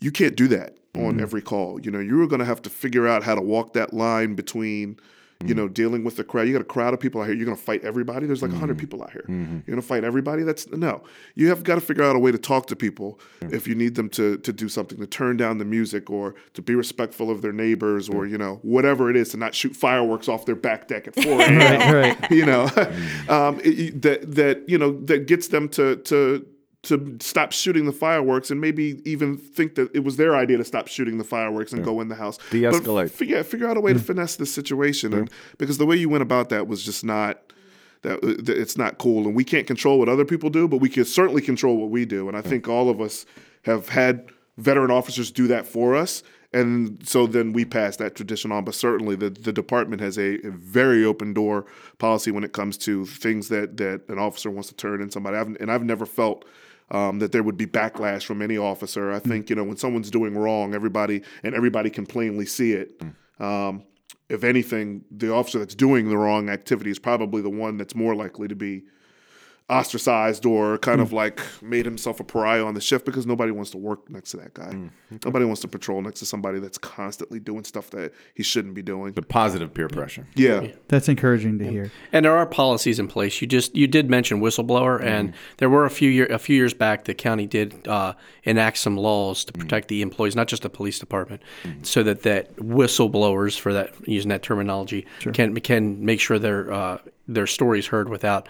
you can't do that on mm-hmm. every call. You know, you're going to have to figure out how to walk that line between, you know, dealing with the crowd. You got a crowd of people out here. You're going to fight everybody. There's like a 100 mm-hmm. people out here. Mm-hmm. You're going to fight everybody. That's no. You have got to figure out a way to talk to people if you need them to to do something, to turn down the music or to be respectful of their neighbors or you know whatever it is to not shoot fireworks off their back deck at 4 a.m. Right, right. you know, mm. um, it- it- that that you know that gets them to to to stop shooting the fireworks and maybe even think that it was their idea to stop shooting the fireworks and go in the house. But De-escalate. f- yeah, figure out a way to finesse the situation, and because the way you went about that was just not. That, uh, that it's not cool, and we can't control what other people do, but we can certainly control what we do. And I think all of us have had veteran officers do that for us, and so then we pass that tradition on. But certainly, the, the department has a, a very open door policy when it comes to things that that an officer wants to turn in somebody. I've, and I've never felt um, that there would be backlash from any officer. I think you know when someone's doing wrong, everybody and everybody can plainly see it. Um, if anything, the officer that's doing the wrong activity is probably the one that's more likely to be ostracized or kind of mm. like made himself a pariah on the shift because nobody wants to work next to that guy. Mm. Nobody wants to patrol next to somebody that's constantly doing stuff that he shouldn't be doing. The positive peer pressure. Yeah. That's encouraging to hear. And there are policies in place. You just you did mention whistleblower, mm. and there were a few year a few years back the county did uh, enact some laws to protect the employees, not just the police department, so that that whistleblowers for that using that terminology can can make sure their uh, their stories heard without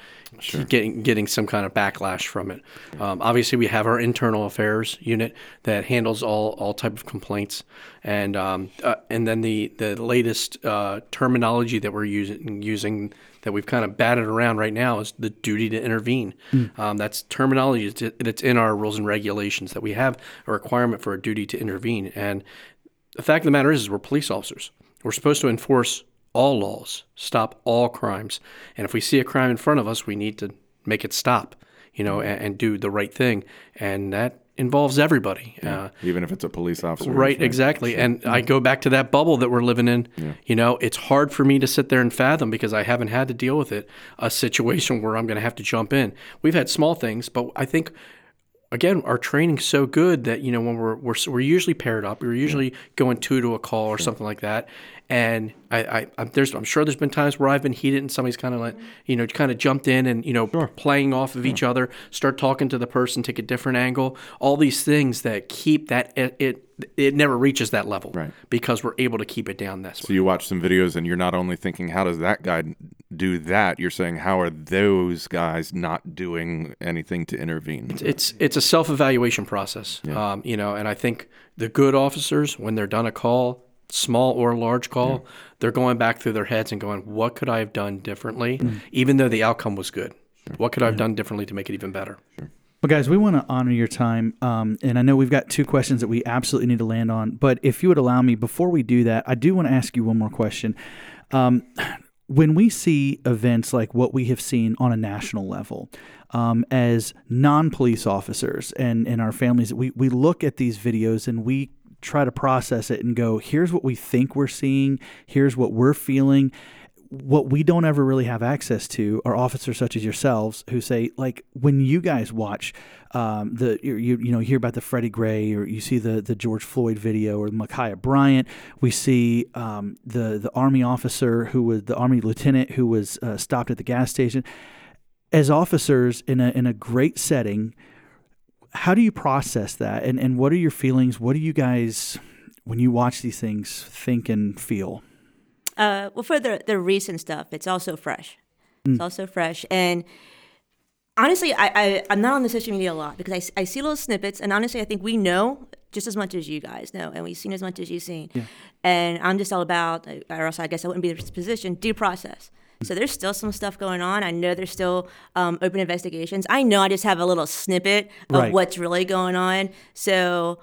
getting getting some kind of backlash from it. Um, obviously, we have our internal affairs unit that handles all all type of complaints, and um, uh, and then the the latest uh, terminology that we're using using that we've kind of batted around right now is the duty to intervene. Um, that's terminology that's- that's in our rules and regulations that we have a requirement for a duty to intervene. And the fact of the matter is, is we're police officers. We're supposed to enforce all laws, stop all crimes. And if we see a crime in front of us, we need to make it stop, you know, and, and do the right thing. And that involves everybody. Uh, Even if it's a police officer. Right, exactly. And I go back to that bubble that we're living in. You know, it's hard for me to sit there and fathom because I haven't had to deal with it, a situation where I'm going to have to jump in. We've had small things, but I think again, our training's so good that you know when we're we're, we're usually paired up. We're usually going two to a call or something like that. And I, I I'm, there's I'm sure there's been times where I've been heated and somebody's kind of like you know kind of jumped in and you know playing off of each other, start talking to the person, take a different angle. All these things that keep that it it, it never reaches that level Right. because we're able to keep it down this So way. you watch some videos and you're not only thinking, how does that guy do that? You're saying, how are those guys not doing anything to intervene? it's it's a self evaluation process, um, you know. And I think the good officers, when they're done a call, small or large call, they're going back through their heads and going, "What could I have done differently?" Even though the outcome was good, what could I have done differently to make it even better? Well, guys, we want to honor your time. Um, and I know we've got two questions that we absolutely need to land on. But if you would allow me, before we do that, I do want to ask you one more question. Um, when we see events like what we have seen on a national level, um, as non police officers and, and our families, we, we look at these videos and we try to process it and go, here's what we think we're seeing, here's what we're feeling. What we don't ever really have access to are officers such as yourselves who say like when you guys watch um, the you, you know hear about the Freddie Gray or you see the the George Floyd video or Ma'Khia Bryant we see um, the the army officer who was the army lieutenant who was uh, stopped at the gas station. As officers in a in a great setting how do you process that? And and what are your feelings? What do you guys when you watch these things think and feel? Uh, well, for the the recent stuff, it's also fresh. It's also fresh, and honestly, I, I I'm not on the social media a lot because I, I see little snippets, and honestly, I think we know just as much as you guys know, and we've seen as much as you've seen. And I'm just all about, or else I guess I wouldn't be in this position, due process. So there's still some stuff going on. I know there's still um, open investigations. I know I just have a little snippet of Right. what's really going on. So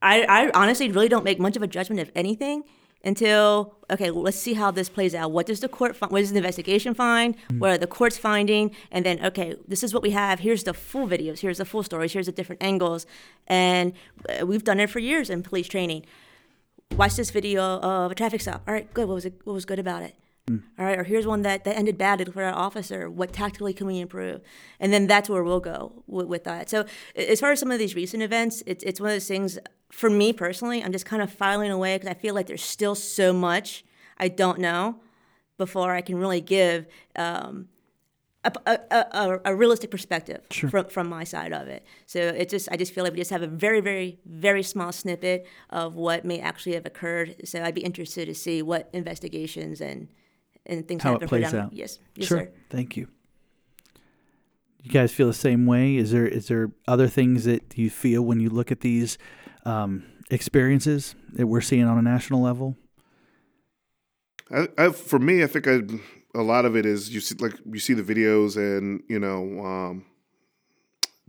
I, I honestly really don't make much of a judgment of anything until okay, let's see how this plays out. What does the court find? What does the investigation find? What are the courts finding? And then okay, this is what we have. Here's the full videos. Here's the full stories. Here's the different angles. And uh, we've done it for years in police training. Watch this video of a traffic stop. All right, good. What was it? What was good about it? All right, or here's one that, that ended badly for our officer. What tactically can we improve? And then that's where we'll go with, with that. So, as far as some of these recent events, it's, it's one of those things for me personally, I'm just kind of filing away because I feel like there's still so much I don't know before I can really give um, a, a, a, a, realistic perspective from, from my side of it. So it just I just feel like we just have a very very very small snippet of what may actually have occurred. So I'd be interested to see what investigations and and things How have it been put plays out. Yes, yes, sure. sir. Thank you. You guys feel the same way? Is there is there other things that you feel when you look at these um, experiences that we're seeing on a national level? I, I, for me, I think I, a lot of it is you see like you see the videos and you know um,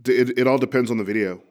it, it all depends on the video.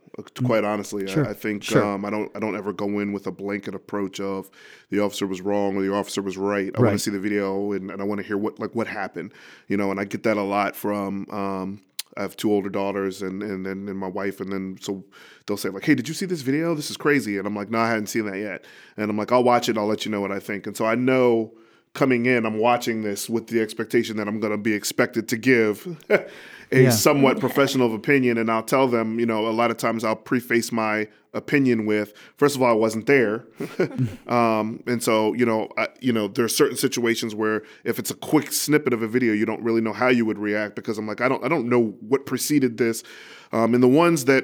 Quite honestly, Sure. I, I think Sure. um, I don't I don't ever go in with a blanket approach of the officer was wrong or the officer was right. I want to see the video and, and I want to hear what like what happened, you know. And I get that a lot from um, I have two older daughters and and and, and my wife, and then so they'll say like, "Hey, did you see this video? This is crazy." And I'm like, "No, I hadn't seen that yet." And I'm like, "I'll watch it. I'll let you know what I think." And so I know coming in, I'm watching this with the expectation that I'm going to be expected to give a Yeah. somewhat professional opinion, and I'll tell them, you know, a lot of times I'll preface my opinion with, first of all, I wasn't there, um, and so you know, I, you know, there are certain situations where if it's a quick snippet of a video, you don't really know how you would react because I'm like, I don't, I don't know what preceded this, um, and the ones that,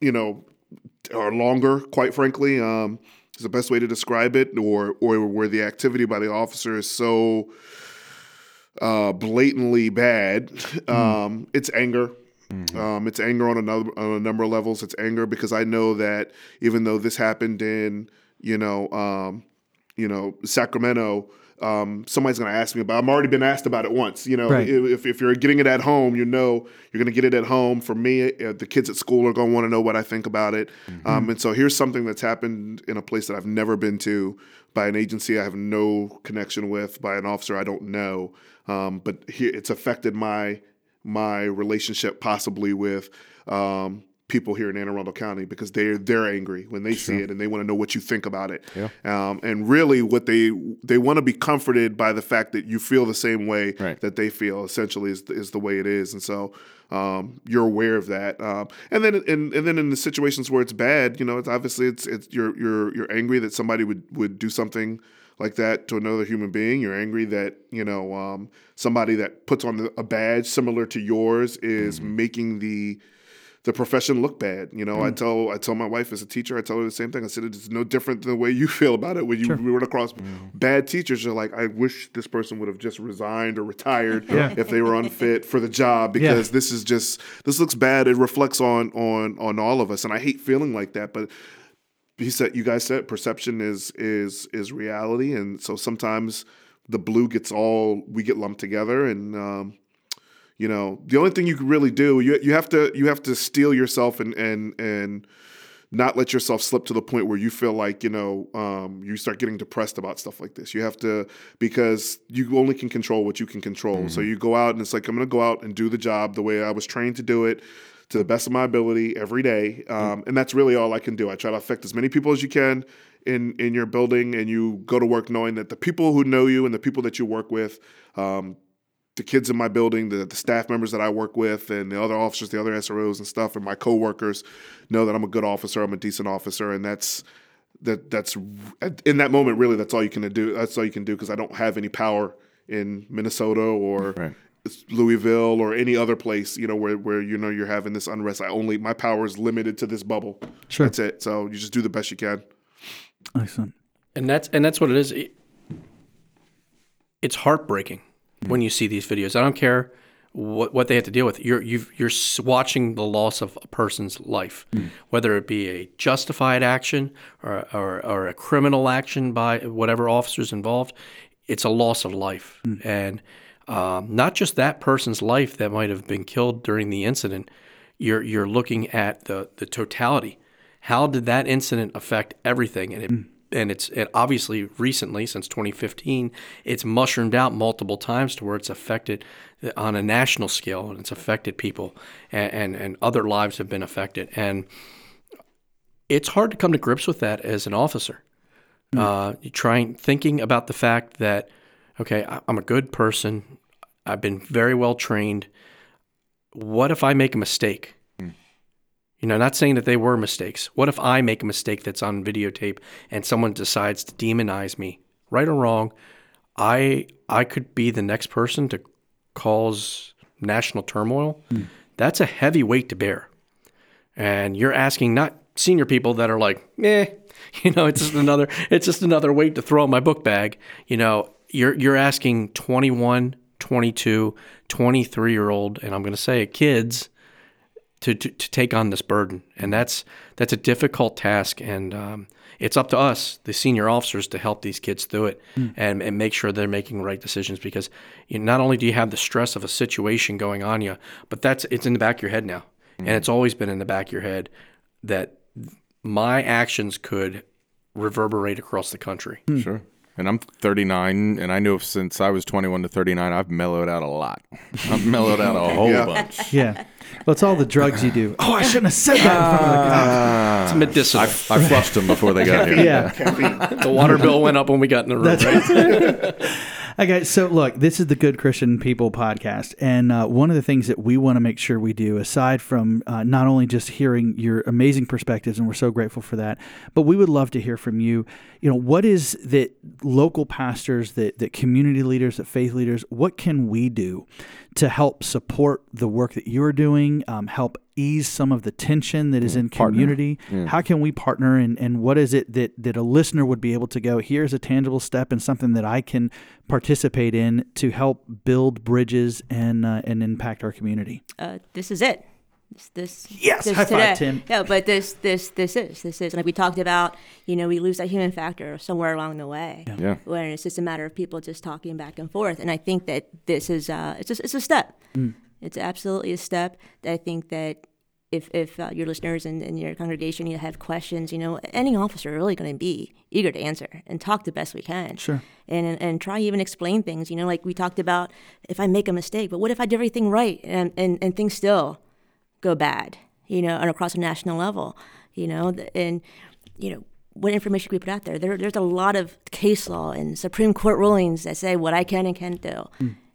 you know, are longer, quite frankly, um, is the best way to describe it, or or where the activity by the officer is so uh, blatantly bad. Um, it's anger. Um, it's anger on another on a number of levels. It's anger because I know that even though this happened in you know um, you know Sacramento. Um, somebody's going to ask me about. I'm already been asked about it once. You know, Right. if, if you're getting it at home, you know you're going to get it at home. For me, uh, the kids at school are going to want to know what I think about it. Um, and so here's something that's happened in a place that I've never been to by an agency I have no connection with, by an officer I don't know. Um, but here, it's affected my my relationship possibly with um, people here in Anne Arundel County because they're they're angry when they see it and they want to know what you think about it. Um, and really, what they they want to be comforted by the fact that you feel the same way Right. that they feel. Essentially, is is the way it is, and so. Um, you're aware of that, um, and then and, and then in the situations where it's bad, you know, it's obviously it's it's you're you're you're angry that somebody would would do something like that to another human being. You're angry that you know um, somebody that puts on a badge similar to yours is making the the profession look bad. You know, I tell I tell my wife as a teacher, I tell her the same thing. I said it's no different than the way you feel about it when you we run across bad teachers. You're like, I wish this person would have just resigned or retired if they were unfit for the job because this is just this looks bad. It reflects on on on all of us, and I hate feeling like that, but he said you guys said perception is is is reality and so sometimes the blue gets all we get lumped together and um you know the only thing you can really do you you have to you have to steel yourself and and and not let yourself slip to the point where you feel like you know um, you start getting depressed about stuff like this. You have to because you only can control what you can control. So you go out and it's like I'm going to go out and do the job the way I was trained to do it to the best of my ability every day, um, and that's really all I can do. I try to affect as many people as you can in in your building, and you go to work knowing that the people who know you and the people that you work with. Um, the kids in my building, the, the staff members that I work with, and the other officers, the other SROs and stuff, and my coworkers know that I'm a good officer, I'm a decent officer, and that's that that's in that moment really that's all you can do. That's all you can do because I don't have any power in Minnesota or Right. Louisville or any other place, you know, where where you know you're having this unrest. I only my power is limited to this bubble. Sure. That's it. So you just do the best you can. Excellent. and that's and that's what it is. It- it's heartbreaking when you see these videos. I don't care what what they have to deal with. You're you've, you're watching the loss of a person's life, whether it be a justified action or, or or a criminal action by whatever officers involved. It's a loss of life, and um, not just that person's life that might have been killed during the incident. You're you're looking at the the totality. How did that incident affect everything? And it and it's it obviously recently since 2015 it's mushroomed out multiple times to where it's affected on a national scale and it's affected people and, and, and other lives have been affected. And it's hard to come to grips with that as an officer. Uh, you trying thinking about the fact that okay I- i'm a good person. I've been very well trained. What if i make a mistake you know, not saying that they were mistakes. What if I make a mistake that's on videotape and someone decides to demonize me, right or wrong? I I could be the next person to cause national turmoil. That's a heavy weight to bear. And you're asking not senior people that are like, eh, you know, it's just another it's just another weight to throw in my book bag. You know, you're you're asking 21, 22, 23 year old, and I'm going to say kids, to, to, to take on this burden, and that's that's a difficult task, and um, it's up to us, the senior officers, to help these kids through it hmm. and, and make sure they're making right decisions. Because you not only do you have the stress of a situation going on you, but that's it's in the back of your head now, and hmm. it's always been in the back of your head that my actions could reverberate across the country. Hmm. Sure. And I'm 39, and I know since I was 21 to 39, I've mellowed out a lot. I've mellowed out a whole Yeah. bunch. Yeah. Well, it's all the drugs you do. Oh, I shouldn't have said that in front of the cops. Ah. It's medicinal. I, I flushed them before they got here. Yeah. the water bill went up when we got in the room. That's right? Okay, so look, this is the Good Christian People podcast, and uh, one of the things that we want to make sure we do, aside from uh, not only just hearing your amazing perspectives, and we're so grateful for that, but we would love to hear from you. You know, what is that local pastors, that that community leaders, that faith leaders, what can we do to help support the work that you're doing, um, help ease some of the tension that is in community? How can we partner, and, and what is it that that a listener would be able to go? Here's a tangible step and something that I can participate in to help build bridges and uh, and impact our community. uh, this is it. This, this Yes, this high five. Tim. Yeah, but this this this is this is like we talked about. You know, we lose that human factor somewhere along the way. Yeah. Where it's just a matter of people just talking back and forth. And I think that this is uh, it's just it's a step. Mm. It's absolutely a step. That I think that if if uh, your listeners and, and your congregation you have questions, you know, any officer are really going to be eager to answer and talk the best we can. Sure. And, and and try even explain things. You know, like we talked about, if I make a mistake, but what if I did everything right and and, and things still go bad? You know, and across a national level. You know, and you know what information we put out there. There there's a lot of case law and Supreme Court rulings that say what I can and can't do.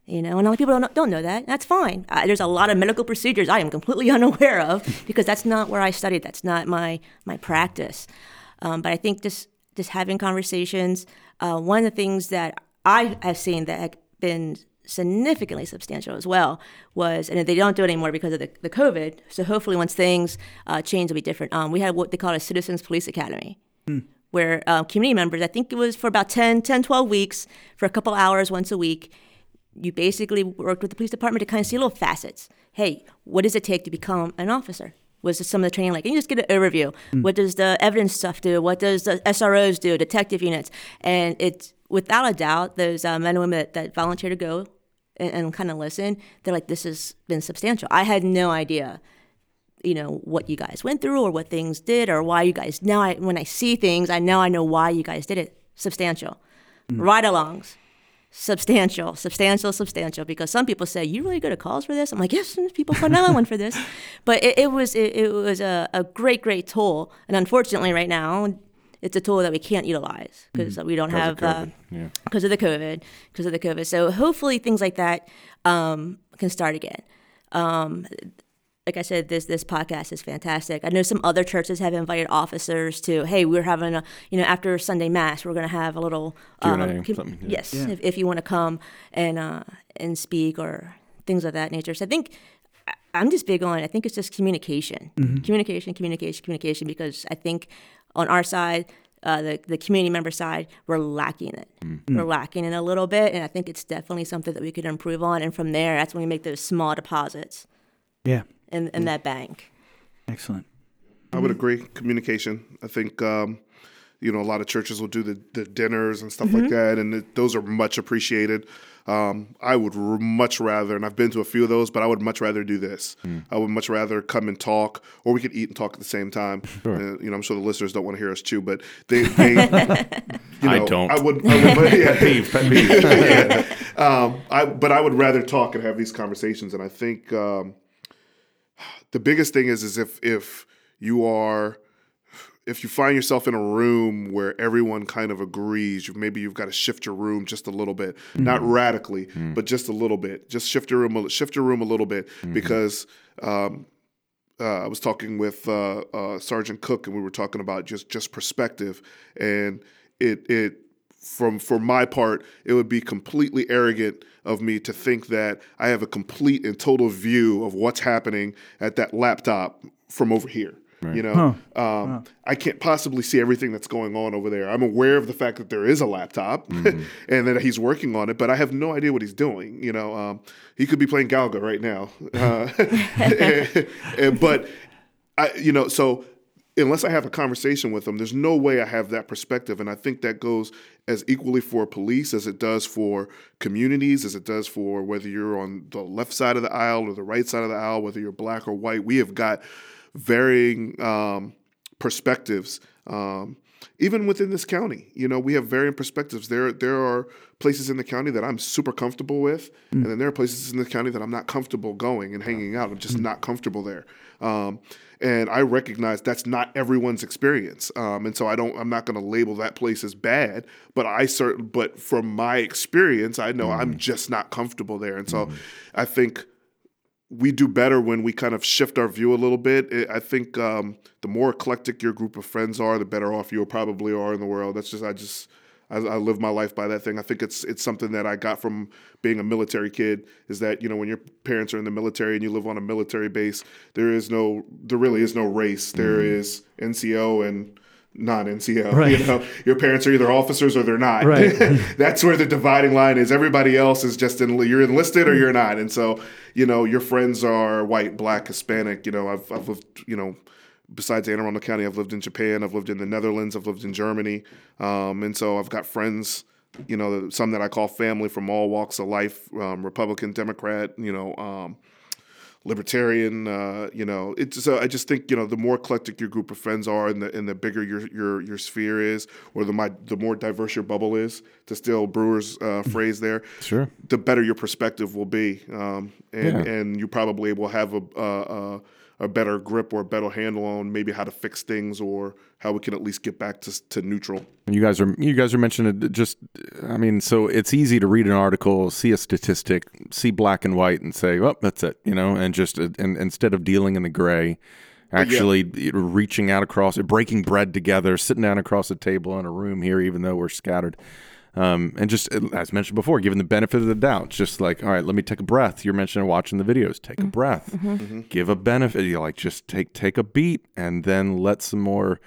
You know, and a lot of people don't, don't know that. That's fine. Uh, there's a lot of medical procedures I am completely unaware of because that's not where I studied. That's not my my practice. Um, but I think just just having conversations. Uh, one of the things that I have seen that have been significantly substantial as well was, and they don't do it anymore because of the, the COVID. So hopefully, once things uh, change, it'll be different. Um, we had what they call a Citizens Police Academy where uh, community members, I think it was for about 10, 10, 12 weeks, for a couple hours once a week, you basically worked with the police department to kind of see little facets. Hey, what does it take to become an officer? Was some of the training like, and you just get an overview. What does the evidence stuff do? What does the SROs do, detective units? And it's without a doubt, those uh, men and women that, that volunteer to go and, and kind of listen, they're like, this has been substantial. I had no idea you know what you guys went through or what things did or why you guys now I, when i see things i now i know why you guys did it. Substantial. Mm. Ride-alongs. Substantial substantial substantial because some people say you really good at calls for this? I'm like yes people put on one for this. But it, it was it, it was a, a great great tool and unfortunately right now it's a tool that we can't utilize because we don't have uh, Yeah. because of the COVID, because of the COVID. So hopefully things like that um, can start again. Um, like I said, this this podcast is fantastic. I know some other churches have invited officers to, hey, we're having a, you know, after Sunday mass, we're going to have a little, um, Q&A, com- something, yeah. yes, if, if you want to come and uh, and speak or things of that nature. So I think I- I'm just big on. I think it's just communication, communication, communication, communication. Because I think on our side, uh, the the community member side, we're lacking it. We're lacking it a little bit, and I think it's definitely something that we could improve on. And from there, that's when we make those small deposits Yeah. in in that bank. Excellent. I would agree. Communication. I think um, you know a lot of churches will do the, the dinners and stuff like that, and it, those are much appreciated. Um, I would r- much rather, and I've been to a few of those, but I would much rather do this. I would much rather come and talk, or we could eat and talk at the same time. Uh, you know, I'm sure the listeners don't want to hear us chew, but they, they you know, I don't. I would, I would yeah, Pet peeve, pet peeve. um, I, but I would rather talk and have these conversations. And I think um, the biggest thing is, is if if you are, if you find yourself in a room where everyone kind of agrees, you, maybe you've got to shift your room just a little bit, not radically, but just a little bit. Just shift your room, a- shift your room a little bit because. Um, uh, I was talking with uh, uh, Sergeant Cook, and we were talking about just just perspective, and it it from for my part, it would be completely arrogant of me to think that I have a complete and total view of what's happening at that laptop from over here. You know, um, I can't possibly see everything that's going on over there. I'm aware of the fact that there is a laptop and that he's working on it, but I have no idea what he's doing. You know, um, he could be playing Galaga right now, uh, and- and- but I, you know, so unless I have a conversation with them, there's no way I have that perspective. And I think that goes as equally for police as it does for communities, as it does for whether you're on the left side of the aisle or the right side of the aisle, whether you're black or white. We have got varying um, perspectives. Um, even within this county, you know, we have varying perspectives. There, there are places in the county that I'm super comfortable with, and then there are places in the county that I'm not comfortable going and hanging out. I'm just not comfortable there. Um, and I recognize that's not everyone's experience, um, and so I don't. I'm not going to label that place as bad, but I certain. But from my experience, I know I'm just not comfortable there, and so I think we do better when we kind of shift our view a little bit. I- think um, the more eclectic your group of friends are, the better off you probably are in the world. That's just I just I, I live my life by that thing. I think it's it's something that I got from being a military kid. Is that you know when your parents are in the military and you live on a military base, there is no there really is no race. There is NCO and non-NCO. Right. You know, your parents are either officers or they're not. Right. That's where the dividing line is. Everybody else is just in, you're enlisted or you're not. And so, you know, your friends are white, black, Hispanic. You know, I've, I've lived, you know, besides Anne Arundel County, I've lived in Japan, I've lived in the Netherlands, I've lived in Germany. Um, and so I've got friends, you know, some that I call family from all walks of life, um, Republican, Democrat, you know, um, libertarian. Uh, you know, it's so I just think you know the more eclectic your group of friends are, and the and the bigger your your your sphere is, or the my, the more diverse your bubble is, to steal Brewer's uh, phrase there. Sure. The better your perspective will be, um, and Yeah. and you probably will have a. a, a a better grip or a better handle on maybe how to fix things or how we can at least get back to, to neutral. And you guys are you guys are mentioning just I mean so it's easy to read an article, see a statistic, see black and white and say, "Oh, that's it," you know, and just and instead of dealing in the gray, actually reaching out across breaking bread together, sitting down across a table in a room here even though we're scattered. Um, and just as mentioned before, given the benefit of the doubt, it's just like, all right, let me take a breath. You're mentioning watching the videos. Take a breath. Give a benefit. You like just take take a beat, and then let some more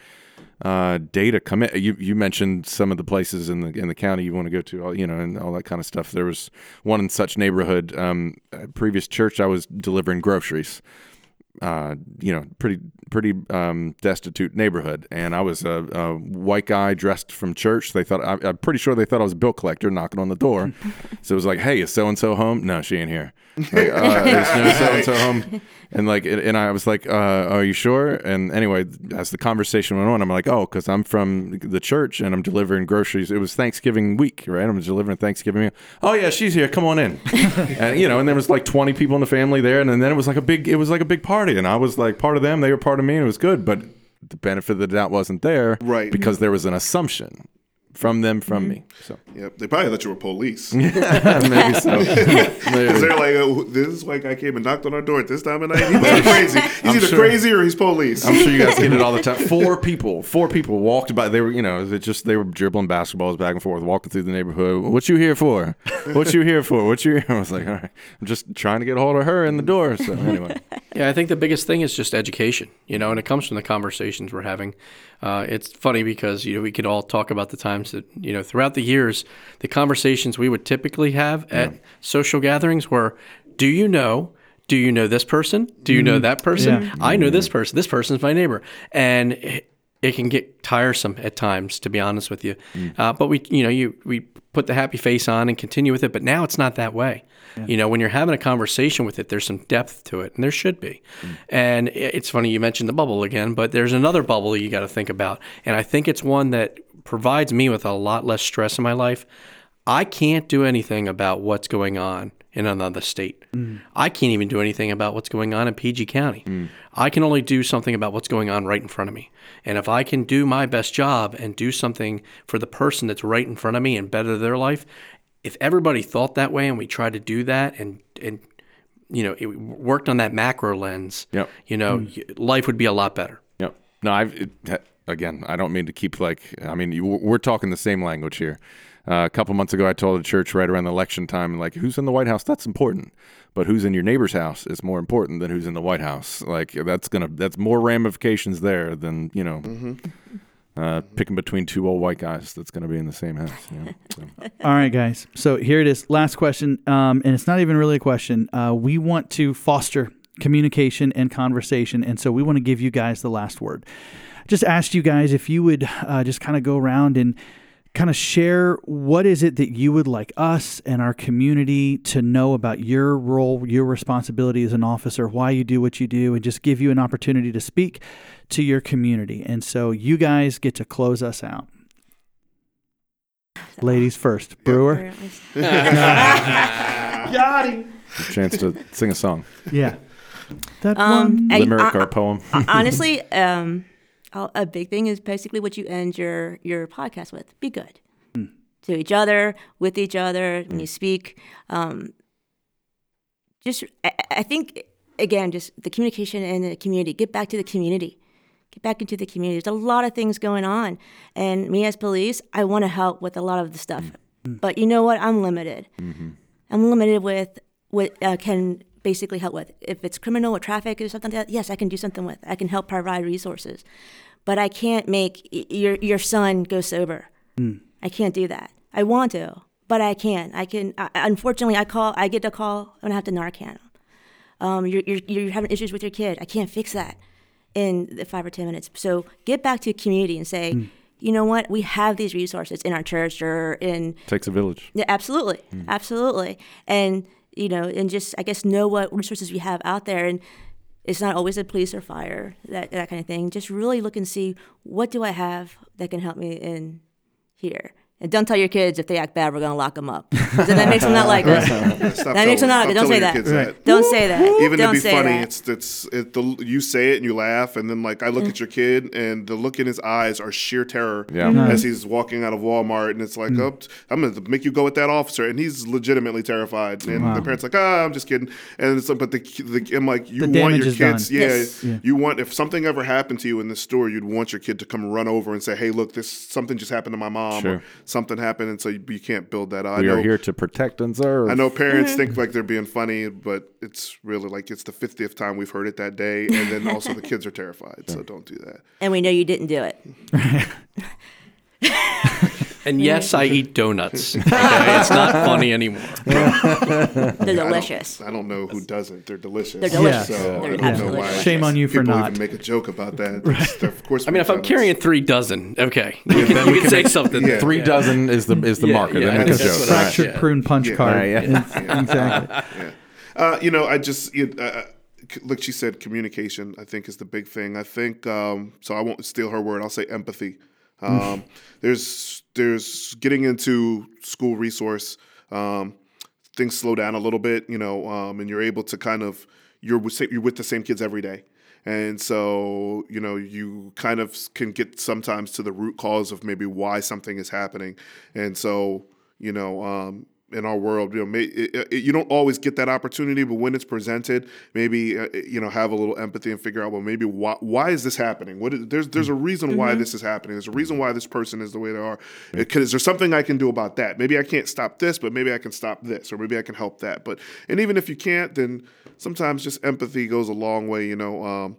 uh, data come in. You you mentioned some of the places in the in the county you want to go to, all- you know, and all that kind of stuff. There was one in such neighborhood. Um, previous church, I was delivering groceries. Uh, you know, pretty pretty um, destitute neighborhood, and I was a, a white guy dressed from church. They thought I, I'm pretty sure they thought I was a bill collector knocking on the door. so it was like, "Hey, is so and so home?" No, she ain't here. Like, uh, no so and so home. And like, and I was like, uh, "Are you sure?" And anyway, as the conversation went on, I'm like, "Oh, because I'm from the church and I'm delivering groceries. It was Thanksgiving week, right? I'm delivering Thanksgiving meal. Oh yeah, she's here. Come on in." and you know, and there was like 20 people in the family there, and then it was like a big, it was like a big party, and I was like part of them. They were part of me, and it was good, but the benefit of the doubt wasn't there, Right. Because there was an assumption from them, from mm-hmm. me. So Yep, they probably thought you were police. maybe so. Because Maybe. they're like, oh, this white guy came and knocked on our door at this time of night. He's either crazy. He's either sure. crazy or he's police. I'm sure you guys get it all the time. Four people, four people walked by. They were, you know, they just they were dribbling basketballs back and forth, walking through the neighborhood. What you here for? What you here for? What you? Here? I was like, all right, I'm just trying to get a hold of her in the door. So anyway, Yeah, I think the biggest thing is just education, you know, and it comes from the conversations we're having. Uh, it's funny because, you know, we could all talk about the times that, you know, throughout the years, the conversations we would typically have at social gatherings were, do you know? Do you know this person? Do you know that person? Yeah. I know this person. This person's my neighbor. And it, it can get tiresome at times, to be honest with you. Uh, but we, you know, you we put the happy face on and continue with it. But now it's not that way. You know, when you're having a conversation with it, there's some depth to it, and there should be. Mm. And it's funny you mentioned the bubble again, but there's another bubble you got to think about, and I think it's one that provides me with a lot less stress in my life. I can't do anything about what's going on in another state. Mm. I can't even do anything about what's going on in PG County. Mm. I can only do something about what's going on right in front of me. And if I can do my best job and do something for the person that's right in front of me and better their life, if everybody thought that way and we tried to do that and and you know, it worked on that macro lens, Yep. you know, mm. y life would be a lot better. Yep. No, I've it, again. I don't mean to keep like. I mean, you, we're talking the same language here. Uh, a couple months ago, I told a church right around the election time, like, who's in the White House? That's important, but who's in your neighbor's house is more important than who's in the White House. Like, that's gonna that's more ramifications there than you know. Uh, picking between two old white guys that's going to be in the same house. You know? so. All right, guys. So here it is. Last question. Um, and it's not even really a question. Uh, we want to foster communication and conversation. And so we want to give you guys the last word. Just asked you guys if you would uh, just kind of go around and kind of share what is it that you would like us and our community to know about your role, your responsibility as an officer, why you do what you do, and just give you an opportunity to speak to your community. And so you guys get to close us out. Ladies first. Brewer. Got him. Chance to sing a song, Yeah. That Um, one. I- limerick I- or poem. honestly, um, a big thing is basically what you end your your podcast with. Be good to each other, with each other when you speak. Um, just, I, I think again, just the communication in the community. Get back to the community. Get back into the community. There's a lot of things going on, and me as police, I want to help with a lot of the stuff. But you know what? I'm limited. I'm limited with what uh, can basically help with. If it's criminal or traffic or something like that, yes, I can do something with. I can help provide resources, but I can't make your your son go sober. Hmm. I can't do that. I want to, but I can't. I can. I, unfortunately, I call. I get a call and I have to Narcan. Um, you're, you're you're having issues with your kid. I can't fix that in the five or ten minutes. So get back to the community and say, hmm. you know what? We have these resources in our church or in Takes a village. yeah, absolutely, hmm. absolutely, and you know, and just I guess know what resources we have out there, and it's not always a police or fire that that kind of thing. Just really look and see what do I have that can help me in here. And don't tell your kids if they act bad, we're gonna lock them up. So that makes them not like us. Stop That makes them not. stop Don't say that. kids that. Don't say that. Even don't to be say funny, that. it's it's it, the, you say it and you laugh, and then like I look at your kid, and the look in his eyes are sheer terror Yeah. Mhm. as he's walking out of Walmart, and it's like, oh, I'm gonna make you go with that officer, and he's legitimately terrified, and the parents like, ah, I'm just kidding, and it's like, but the, the I'm like, you The want your kids, yeah, Yes. Yeah. you want if something ever happened to you in the store, you'd want your kid to come run over and say, hey, look, this something just happened to my mom, Sure. Or something happened, and so you, you can't build that. I We know, are here to protect and serve. I know parents mm-hmm. think like they're being funny, but it's really like it's the 50th time we've heard it that day. And then also the kids are terrified. So don't do that. and we know you didn't do it. And yes, I eat donuts. Okay? it's not funny anymore. They're delicious. I don't know who doesn't. They're delicious. They're delicious. So They're I don't know why. Shame on you for not. people not. even make a joke about that. It's- Of course, I mean, if I'm carrying three dozen, okay, you can, you can say something. Yeah. Three dozen is the is the Yeah, marker. yeah, then I make a that's joke. Fractured yeah. prune punch Yeah. card. Right, yeah. It's- exactly. Uh, you know, I just you, uh, c- look. She said communication. I think is the big thing. I think um, so. I won't steal her word. I'll say empathy. Um, there's there's getting into school resource. Um, things slow down a little bit, you know, um, and you're able to kind of you're with, you're with the same kids every day. And so, you know, you kind of can get sometimes to the root cause of maybe why something is happening. And so, you know, um, in our world, you know, may, it, it, you don't always get that opportunity, but when it's presented, maybe uh, you know, have a little empathy and figure out, well, maybe why why is this happening? What is, there's there's a reason why this is happening. There's a reason why this person is the way they are. It could- Is there something I can do about that? Maybe I can't stop this, but maybe I can stop this, or maybe I can help that. But and even if you can't, then sometimes just empathy goes a long way. You know, um,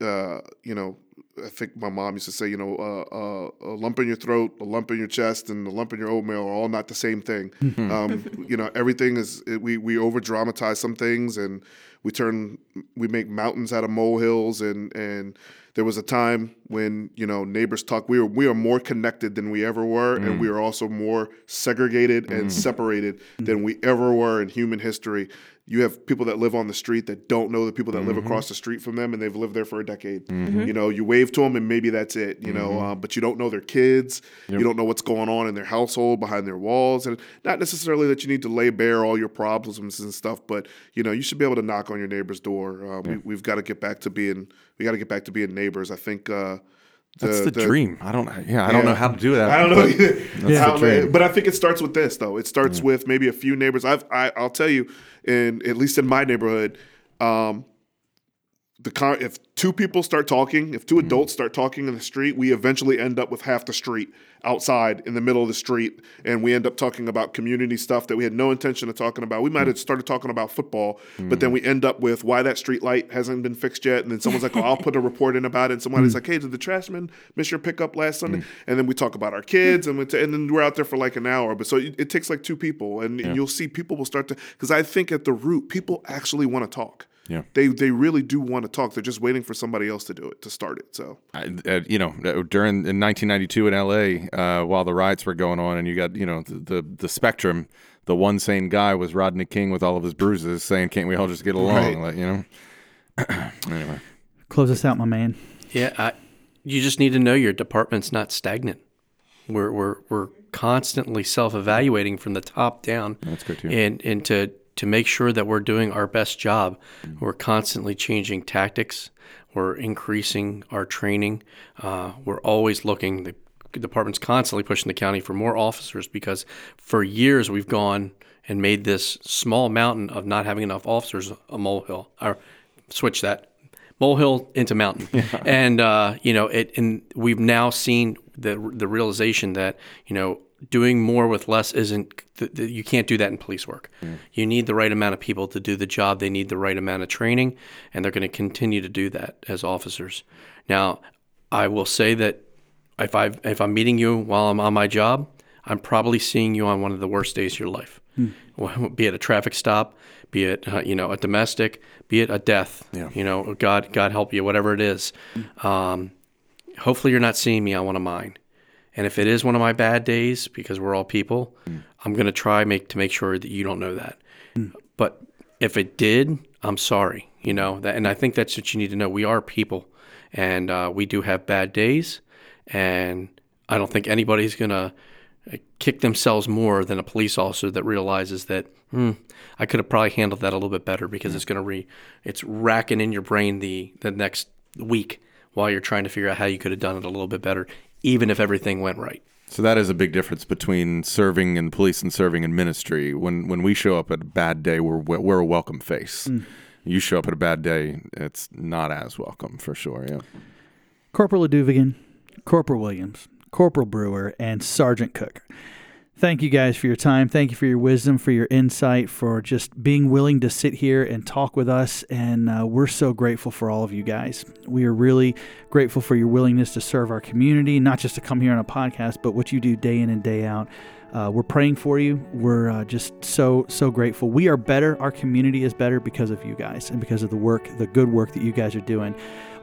uh, you know, I think my mom used to say, you know, uh, uh, a lump in your throat, a lump in your chest, and a lump in your oatmeal are all not the same thing. um, you know, everything is it, we we over dramatize some things, and we turn we make mountains out of molehills, and and there was a time when you know neighbors talk. We are we are more connected than we ever were, and we are also more segregated and separated than we ever were in human history. You have people that live on the street that don't know the people that live across the street from them, and they've lived there for a decade. You know, you wave to them, and maybe that's it. You know, uh, but you don't know their kids. You don't know what's going on in their household behind their walls, and not necessarily that you need to lay bare all your problems and stuff. But you know, you should be able to knock on your neighbor's door. Uh, we, we've got to get back to being we got to get back to being neighbors. I think. Uh, That's the, dream. I don't. Yeah, I don't know how to do that. I don't know but either. That's I the don't. But I think it starts with this, though. It starts with maybe a few neighbors. I've, I, I'll tell you, in at least in my neighborhood, um, the con- if two people start talking, if two mm-hmm. adults start talking in the street, we eventually end up with half the street outside in the middle of the street, and we end up talking about community stuff that we had no intention of talking about. We might mm. have started talking about football, but then mm. we end up with why that street light hasn't been fixed yet, and then someone's like, "Oh, I'll put a report in about it." And somebody's mm. like, "Hey, did the trashman miss your pickup last Sunday?" And then we talk about our kids, and t- and then we're out there for like an hour. But so it, it takes like two people, and, and you'll see people will start to because I think at the root, people actually want to talk. Yeah. They they really do want to talk. They're just waiting for somebody else to do it to start it. So I, uh, you know, uh, during in 1992 in LA, uh, while the riots were going on, and you got you know the, the the spectrum, the one sane guy was Rodney King with all of his bruises, saying, "Can't we all just get along?" Right. Like, you know. anyway, Close us out, my man. Yeah, I, you just need to know your department's not stagnant. We're we're we're constantly self-evaluating from the top down. That's good, too. And and to to make sure that we're doing our best job, we're constantly changing tactics. We're increasing our training. Uh, we're always looking. The department's constantly pushing the county for more officers because for years we've gone and made this small mountain of not having enough officers a molehill. Or switch that molehill into mountain, and uh, you know it. And we've now seen the the realization that you know doing more with less isn't. th- th- You can't do that in police work. You need the right amount of people to do the job. They need the right amount of training, and they're going to continue to do that as officers. Now, I will say that if I if I'm meeting you while I'm on my job, I'm probably seeing you on one of the worst days of your life. Well, Be it a traffic stop, be it uh, you know a domestic, be it a death. Yeah. You know, God God help you, whatever it is. Um, hopefully, you're not seeing me on one of mine. And if it is one of my bad days, because we're all people, I'm going to try make to make sure that you don't know that. But if it did, I'm sorry. You know that, and I think that's what you need to know. We are people, and uh, we do have bad days, and I don't think anybody's going to kick themselves more than a police officer that realizes that hmm, I could have probably handled that a little bit better because it's going to re it's racking in your brain the the next week while you're trying to figure out how you could have done it a little bit better, even if everything went right. so that is a big difference between serving in police and serving in ministry. When when we show up at a bad day, we're we're a welcome face. Mm. You show up at a bad day, it's not as welcome for sure. Yeah. Corporal Aduvigan, Corporal Williams, Corporal Brewer, and Sergeant Cook. Thank you guys for your time. Thank you for your wisdom, for your insight, for just being willing to sit here and talk with us. And uh, we're so grateful for all of you guys. We are really grateful for your willingness to serve our community, not just to come here on a podcast, but what you do day in and day out. Uh, we're praying for you. We're uh, just so, so grateful. We are better. Our community is better because of you guys and because of the work, the good work that you guys are doing.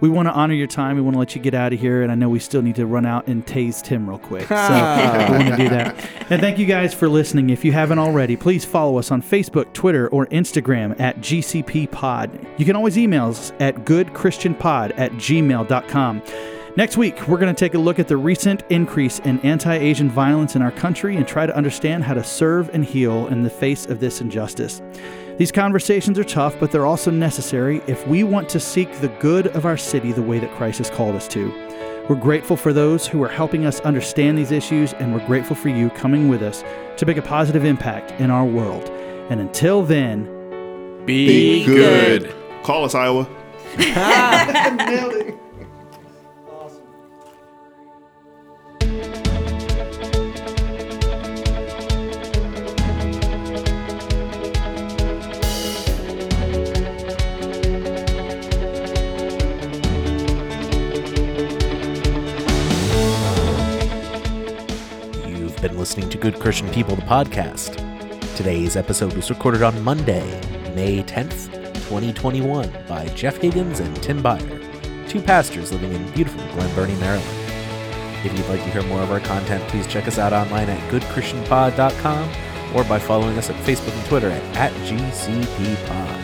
We want to honor your time. We want to let you get out of here. And I know we still need to run out and tase Tim real quick. So we want to do that. And thank you guys for listening. If you haven't already, please follow us on Facebook, Twitter, or Instagram at GCP Pod. You can always email us at goodchristianpod at gmail.com. Next week, we're going to take a look at the recent increase in anti Asian violence in our country and try to understand how to serve and heal in the face of this injustice. These conversations are tough, but they're also necessary if we want to seek the good of our city the way that Christ has called us to. We're grateful for those who are helping us understand these issues, and we're grateful for you coming with us to make a positive impact in our world. And until then, Be, good. Call us, Iowa. Ah. You've been listening to Good Christian People, the podcast. Today's episode was recorded on Monday, May 10th, 2021, by Jeff Higgins and Tim Byer, two pastors living in beautiful Glen Burnie, Maryland. If you'd like to hear more of our content, please check us out online at goodchristianpod.com or by following us at Facebook and Twitter at, at GCPPod.